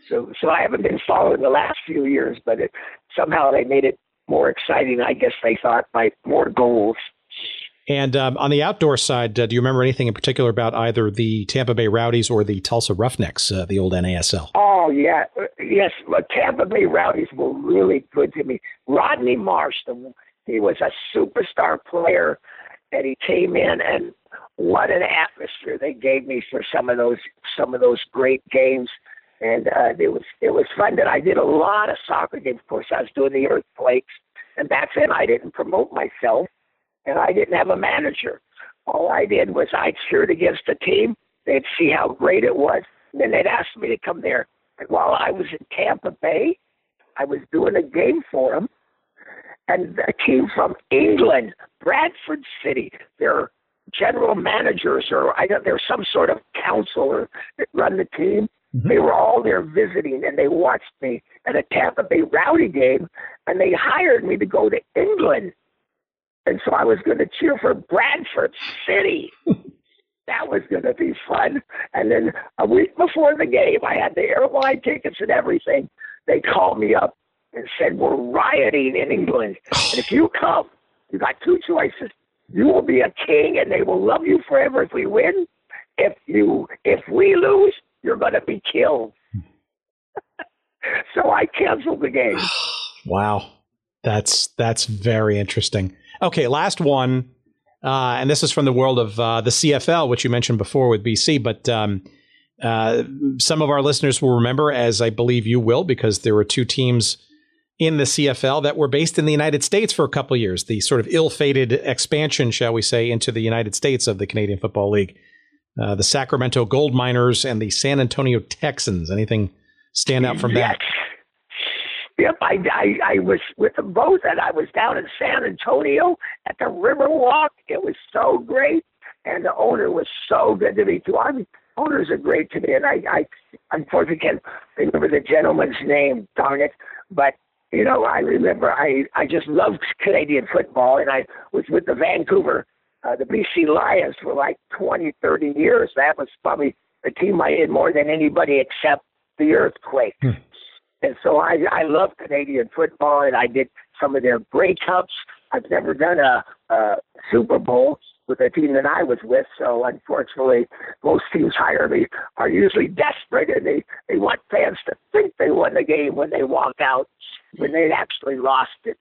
S1: So so I haven't been following the last few years, but it, somehow they made it more exciting. I guess they thought by more goals.
S3: And um, on the outdoor side, uh, do you remember anything in particular about either the Tampa Bay Rowdies or the Tulsa Roughnecks, uh, the old NASL?
S1: Oh yeah, uh, yes. Well, Tampa Bay Rowdies were really good to me. Rodney Marsh, the, he was a superstar player, and he came in and what an atmosphere they gave me for some of those some of those great games. And uh, it was it was fun that I did a lot of soccer games. Of course, I was doing the earthquakes, and back then I didn't promote myself and I didn't have a manager. All I did was I cheered against the team. They'd see how great it was. And then they'd ask me to come there. And while I was in Tampa Bay, I was doing a game for them. And a team from England, Bradford City, their general managers or I don't, there's some sort of counselor that run the team. Mm-hmm. They were all there visiting and they watched me at a Tampa Bay Rowdy game and they hired me to go to England and so I was going to cheer for Bradford City. that was going to be fun. And then a week before the game, I had the airline tickets and everything. They called me up and said, We're rioting in England. And if you come, you got two choices. You will be a king and they will love you forever if we win. If you if we lose, you're gonna be killed. so I canceled the game.
S3: wow. That's that's very interesting. Okay, last one, uh, and this is from the world of uh, the CFL, which you mentioned before with BC, but um, uh, some of our listeners will remember, as I believe you will, because there were two teams in the CFL that were based in the United States for a couple years. The sort of ill-fated expansion, shall we say, into the United States of the Canadian Football League. Uh, the Sacramento Gold Miners and the San Antonio Texans. Anything stand out from that?
S1: Yep, I, I I was with them both, and I was down in San Antonio at the Riverwalk. It was so great, and the owner was so good to me too. I mean, owners are great to me, and I I unfortunately can't remember the gentleman's name. Darn it! But you know, I remember I I just loved Canadian football, and I was with the Vancouver, uh, the BC Lions for like twenty, thirty years. That was probably the team I did more than anybody except the earthquake. And so I, I love Canadian football, and I did some of their Grey Cups. I've never done a, a Super Bowl with a team that I was with, so unfortunately, most teams hire me are usually desperate, and they they want fans to think they won the game when they walk out when they actually lost it.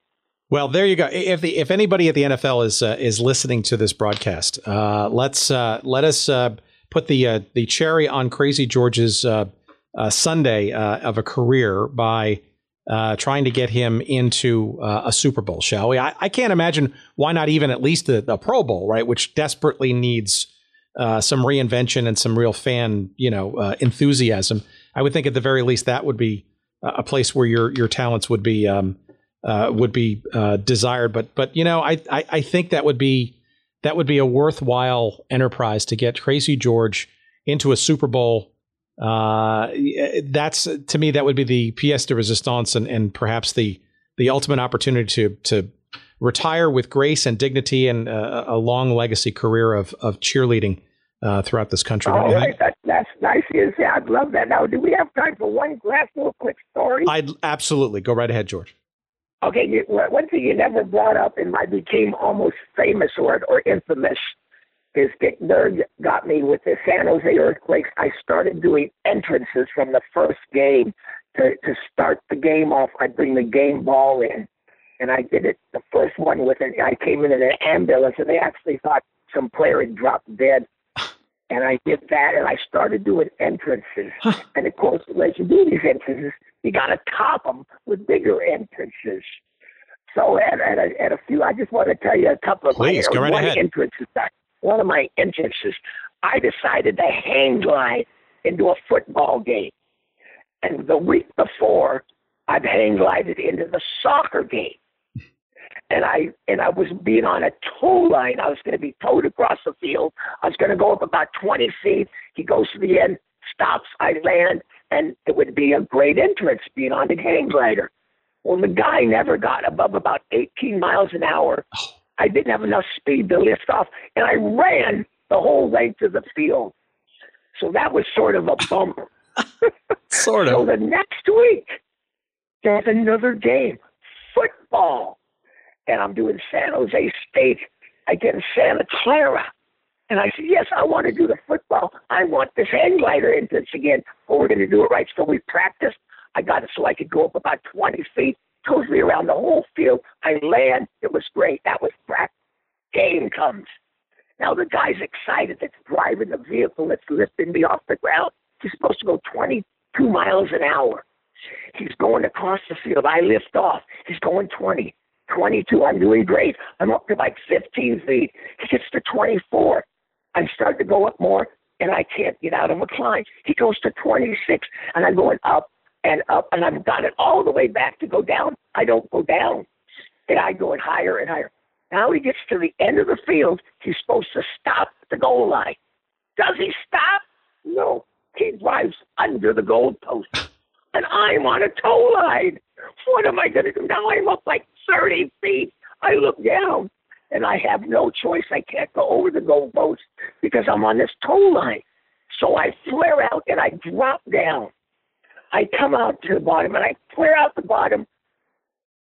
S3: Well, there you go. If the, if anybody at the NFL is uh, is listening to this broadcast, uh, let's uh, let us uh, put the uh, the cherry on Krazy George's uh, Sunday uh, of a career by uh, trying to get him into uh, a Super Bowl, shall we? I, I, can't imagine why not even at least a, a Pro Bowl, right? Which desperately needs uh, some reinvention and some real fan, you know, uh, enthusiasm. I would think at the very least that would be a place where your your talents would be um, would be desired. But but you know, I, I, I think that would be that would be a worthwhile enterprise to get Krazy George into a Super Bowl. Uh, that's to me that would be the pièce de résistance and, and perhaps the the ultimate opportunity to to retire with grace and dignity and uh, a long legacy career of of cheerleading uh, throughout this country.
S1: All right, that, that's nice. Yes, yeah, I'd love that. Now, do we have time for one last little quick story?
S3: I'd absolutely go right ahead, George.
S1: Okay, you, one thing you never brought up and I became almost famous or or infamous is Dick Berg got me with the San Jose Earthquakes. I started doing entrances from the first game to to start the game off. I bring the game ball in, and I did it the first one with it. I came in in an ambulance, and they actually thought some player had dropped dead. And I did that, and I started doing entrances. and of course, as you do these entrances, you got to top them with bigger entrances. So at, at, a, at a few, I just want to tell you a couple of
S3: Please,
S1: my
S3: go right
S1: one
S3: ahead.
S1: entrances. One of my entrances, I decided to hang glide into a football game. And the week before, I'd hang glided into the soccer game. And I and I was being on a tow line. I was going to be towed across the field. I was going to go up about 20 feet. He goes to the end, stops. I land, and it would be a great entrance being on the hang glider. Well, the guy never got above about 18 miles an hour. Oh. I didn't have enough speed to lift off, and I ran the whole length of the field. So that was sort of a bummer.
S3: Sort of.
S1: So the next week, there's another game, football. And I'm doing San Jose State against Santa Clara. And I said, yes, I want to do the football. I want this hang glider entrance again. But we're going to do it right. So we practiced. I got it so I could go up about 20 feet, tows me around the whole field. I land. It was great. That was practice. Game comes. Now the guy's excited that's driving the vehicle that's lifting me off the ground. He's supposed to go 22 miles an hour. He's going across the field. I lift off. He's going 20, 22. I'm doing great. I'm up to like 15 feet. He gets to 24. I'm starting to go up more, and I can't get out of a climb. He goes to 26, and I'm going up and up, and I've got it all the way back to go down. I don't go down, and I going higher and higher. Now he gets to the end of the field. He's supposed to stop at the goal line. Does he stop? No. He drives under the goal post. And I'm on a tow line. What am I going to do? Now I'm up like 30 feet. I look down and I have no choice. I can't go over the goal post because I'm on this tow line. So I flare out and I drop down. I come out to the bottom and I clear out the bottom.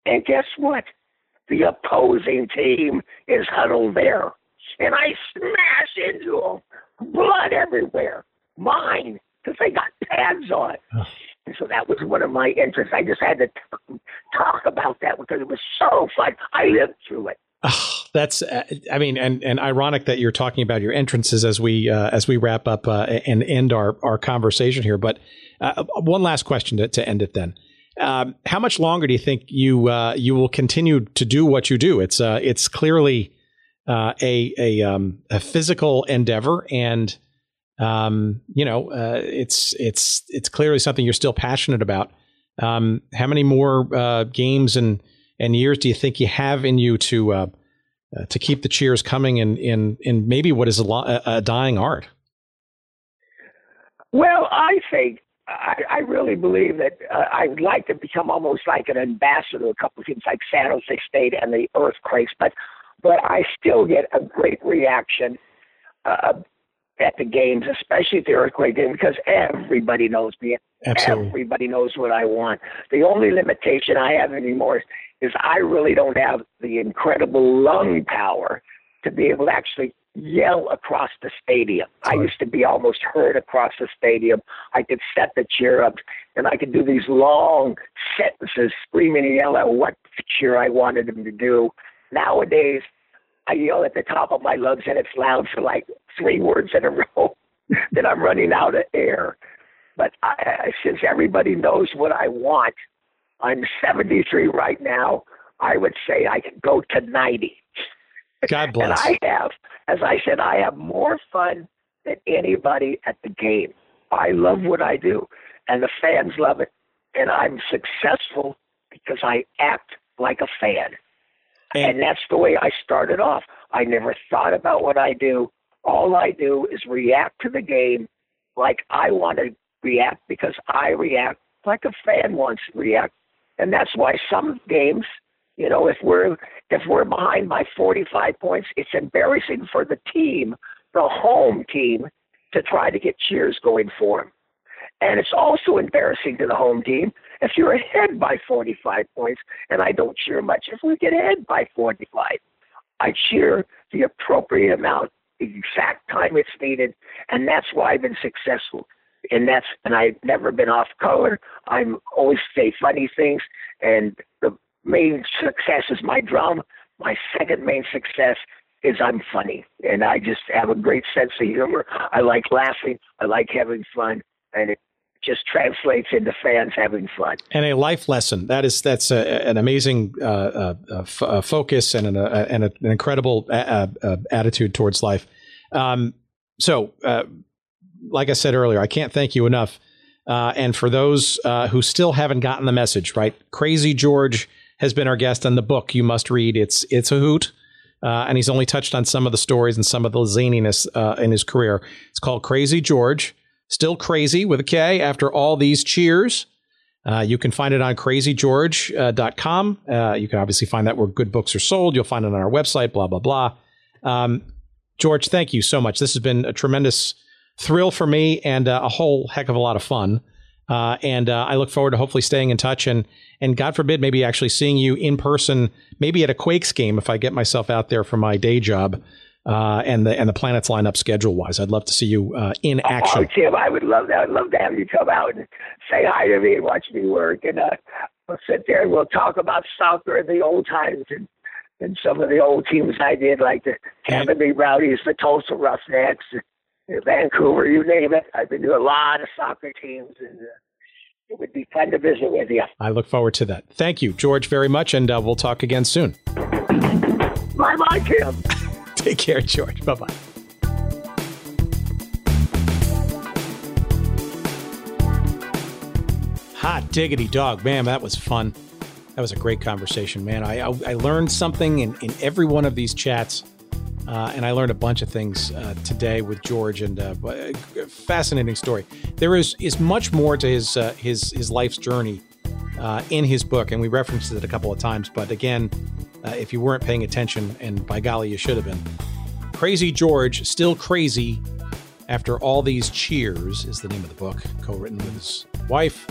S1: And guess what? The opposing team is huddled there. And I smash into them. Blood everywhere. Mine, because they got pads on. And so that was one of my interests. I just had to t- talk about that because it was so fun. I lived through it.
S3: Oh, that's uh, I mean, and and ironic that you're talking about your entrances as we uh, as we wrap up uh, and end our our conversation here. But uh, one last question to, to end it then. Um, how much longer do you think you uh, you will continue to do what you do? It's uh, it's clearly a a, um, a physical endeavor, and um, you know uh, it's it's it's clearly something you're still passionate about. Um, how many more uh, games and and years do you think you have in you to uh, uh, to keep the cheers coming in in in maybe what is a, lo- a, dying art?
S1: Well, I think I, I really believe that uh, I'd like to become almost like an ambassador to a couple of teams like San Jose State and the Earthquakes, but but I still get a great reaction uh, at the games, especially at the Earthquake game, because everybody knows me.
S3: Absolutely.
S1: Everybody knows what I want. The only limitation I have anymore is, is I really don't have the incredible lung power to be able to actually yell across the stadium. I used to be almost heard across the stadium. I could set the cheer up and I could do these long sentences, screaming and yell at what cheer I wanted them to do. Nowadays, I yell at the top of my lungs and it's loud for like three words in a row. then I'm running out of air. But I, I, since everybody knows what I want, I'm 73 right now. I would say I could go to 90.
S3: God bless. And.
S1: I have, as I said, I have more fun than anybody at the game. I love what I do, and the fans love it. And I'm successful because I act like a fan. And, and that's the way I started off. I never thought about what I do. All I do is react to the game like I want to react because I react like a fan wants to react. And that's why some games, you know, if we're if we're behind by 45 points, it's embarrassing for the team, the home team, to try to get cheers going for them. And it's also embarrassing to the home team if you're ahead by 45 points, and I don't cheer much if we get ahead by 45. I cheer the appropriate amount, the exact time it's needed, and that's why I've been successful. And that's and I've never been off color. I'm always say funny things, and the main success is my drum. My second main success is I'm funny, and I just have a great sense of humor. I like laughing. I like having fun, and it just translates into fans having fun.
S3: And a life lesson. That is that's a, an amazing uh, uh, uh f- uh, focus and an, uh, and an incredible uh, attitude towards life. Um, so, like I said earlier, I can't thank you enough. and for those who still haven't gotten the message, right? Krazy George has been our guest on the book you must read. It's it's a hoot. and he's only touched on some of the stories and some of the zaniness in his career. It's called Krazy George Still crazy with a K after all these cheers. Uh, you can find it on krazygeorge.com. Uh, you can obviously find that where good books are sold. You'll find it on our website, blah, blah, blah. Um, George, thank you so much. This has been a tremendous thrill for me and uh, a whole heck of a lot of fun. Uh, and uh, I look forward to hopefully staying in touch and, and God forbid, maybe actually seeing you in person, maybe at a Quakes game if I get myself out there for my day job uh, and the and the planets line up schedule wise. I'd love to see you uh, in oh, action.
S1: Oh, Tim, I would love that. I'd love to have you come out and say hi to me and watch me work, and uh, we'll sit there and we'll talk about soccer and the old times and and some of the old teams I did, like the Tampa Bay Rowdies, the Tulsa Roughnecks, Vancouver, you name it. I've been to a lot of soccer teams and. Uh, it would be fun to visit with you.
S3: I look forward to that. Thank you, George, very much, and uh, we'll talk again soon.
S1: Bye bye, Tim.
S3: Take care, George. Bye bye. Hot diggity dog, man, that was fun. That was a great conversation, man. I I, I learned something in, in every one of these chats, uh, and I learned a bunch of things uh, today with George. And uh, fascinating story. There is is much more to his uh, his his life's journey uh, in his book, and we referenced it a couple of times. But again, uh, if you weren't paying attention, and by golly, you should have been. Krazy George, still crazy after all these cheers, is the name of the book, co written with his wife.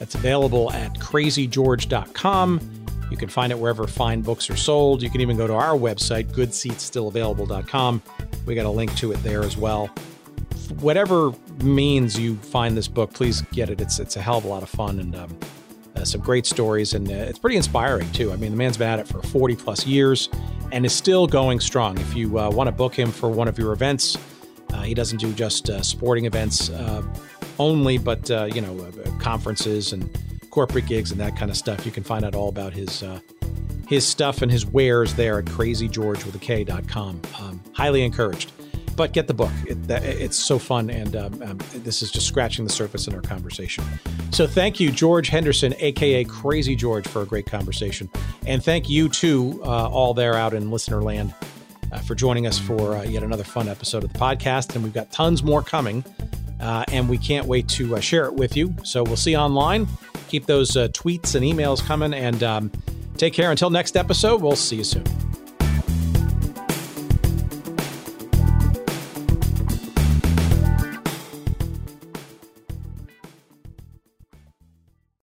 S3: That's available at krazygeorge.com. You can find it wherever fine books are sold. You can even go to our website, goodseatsstillavailable.com. We got a link to it there as well. Whatever means you find this book, please get it. It's it's a hell of a lot of fun and um, uh, some great stories, and uh, it's pretty inspiring too. I mean, the man's been at it for 40 plus years and is still going strong. If you uh, want to book him for one of your events, uh, he doesn't do just uh, sporting events uh, only, but you know, conferences and corporate gigs and that kind of stuff. You can find out all about his his stuff and his wares there at crazygeorgewithak.com. Um, highly encouraged but get the book. It, it's so fun, and um, um, this is just scratching the surface in our conversation. So thank you, George Henderson, aka Krazy George, for a great conversation, and thank you too, uh, all there out in listener land, uh, for joining us for uh, yet another fun episode of the podcast. And we've got tons more coming, uh, and we can't wait to uh, share it with you. So we'll see you online. Keep those uh, tweets and emails coming, and um, take care. Until next episode, we'll see you soon.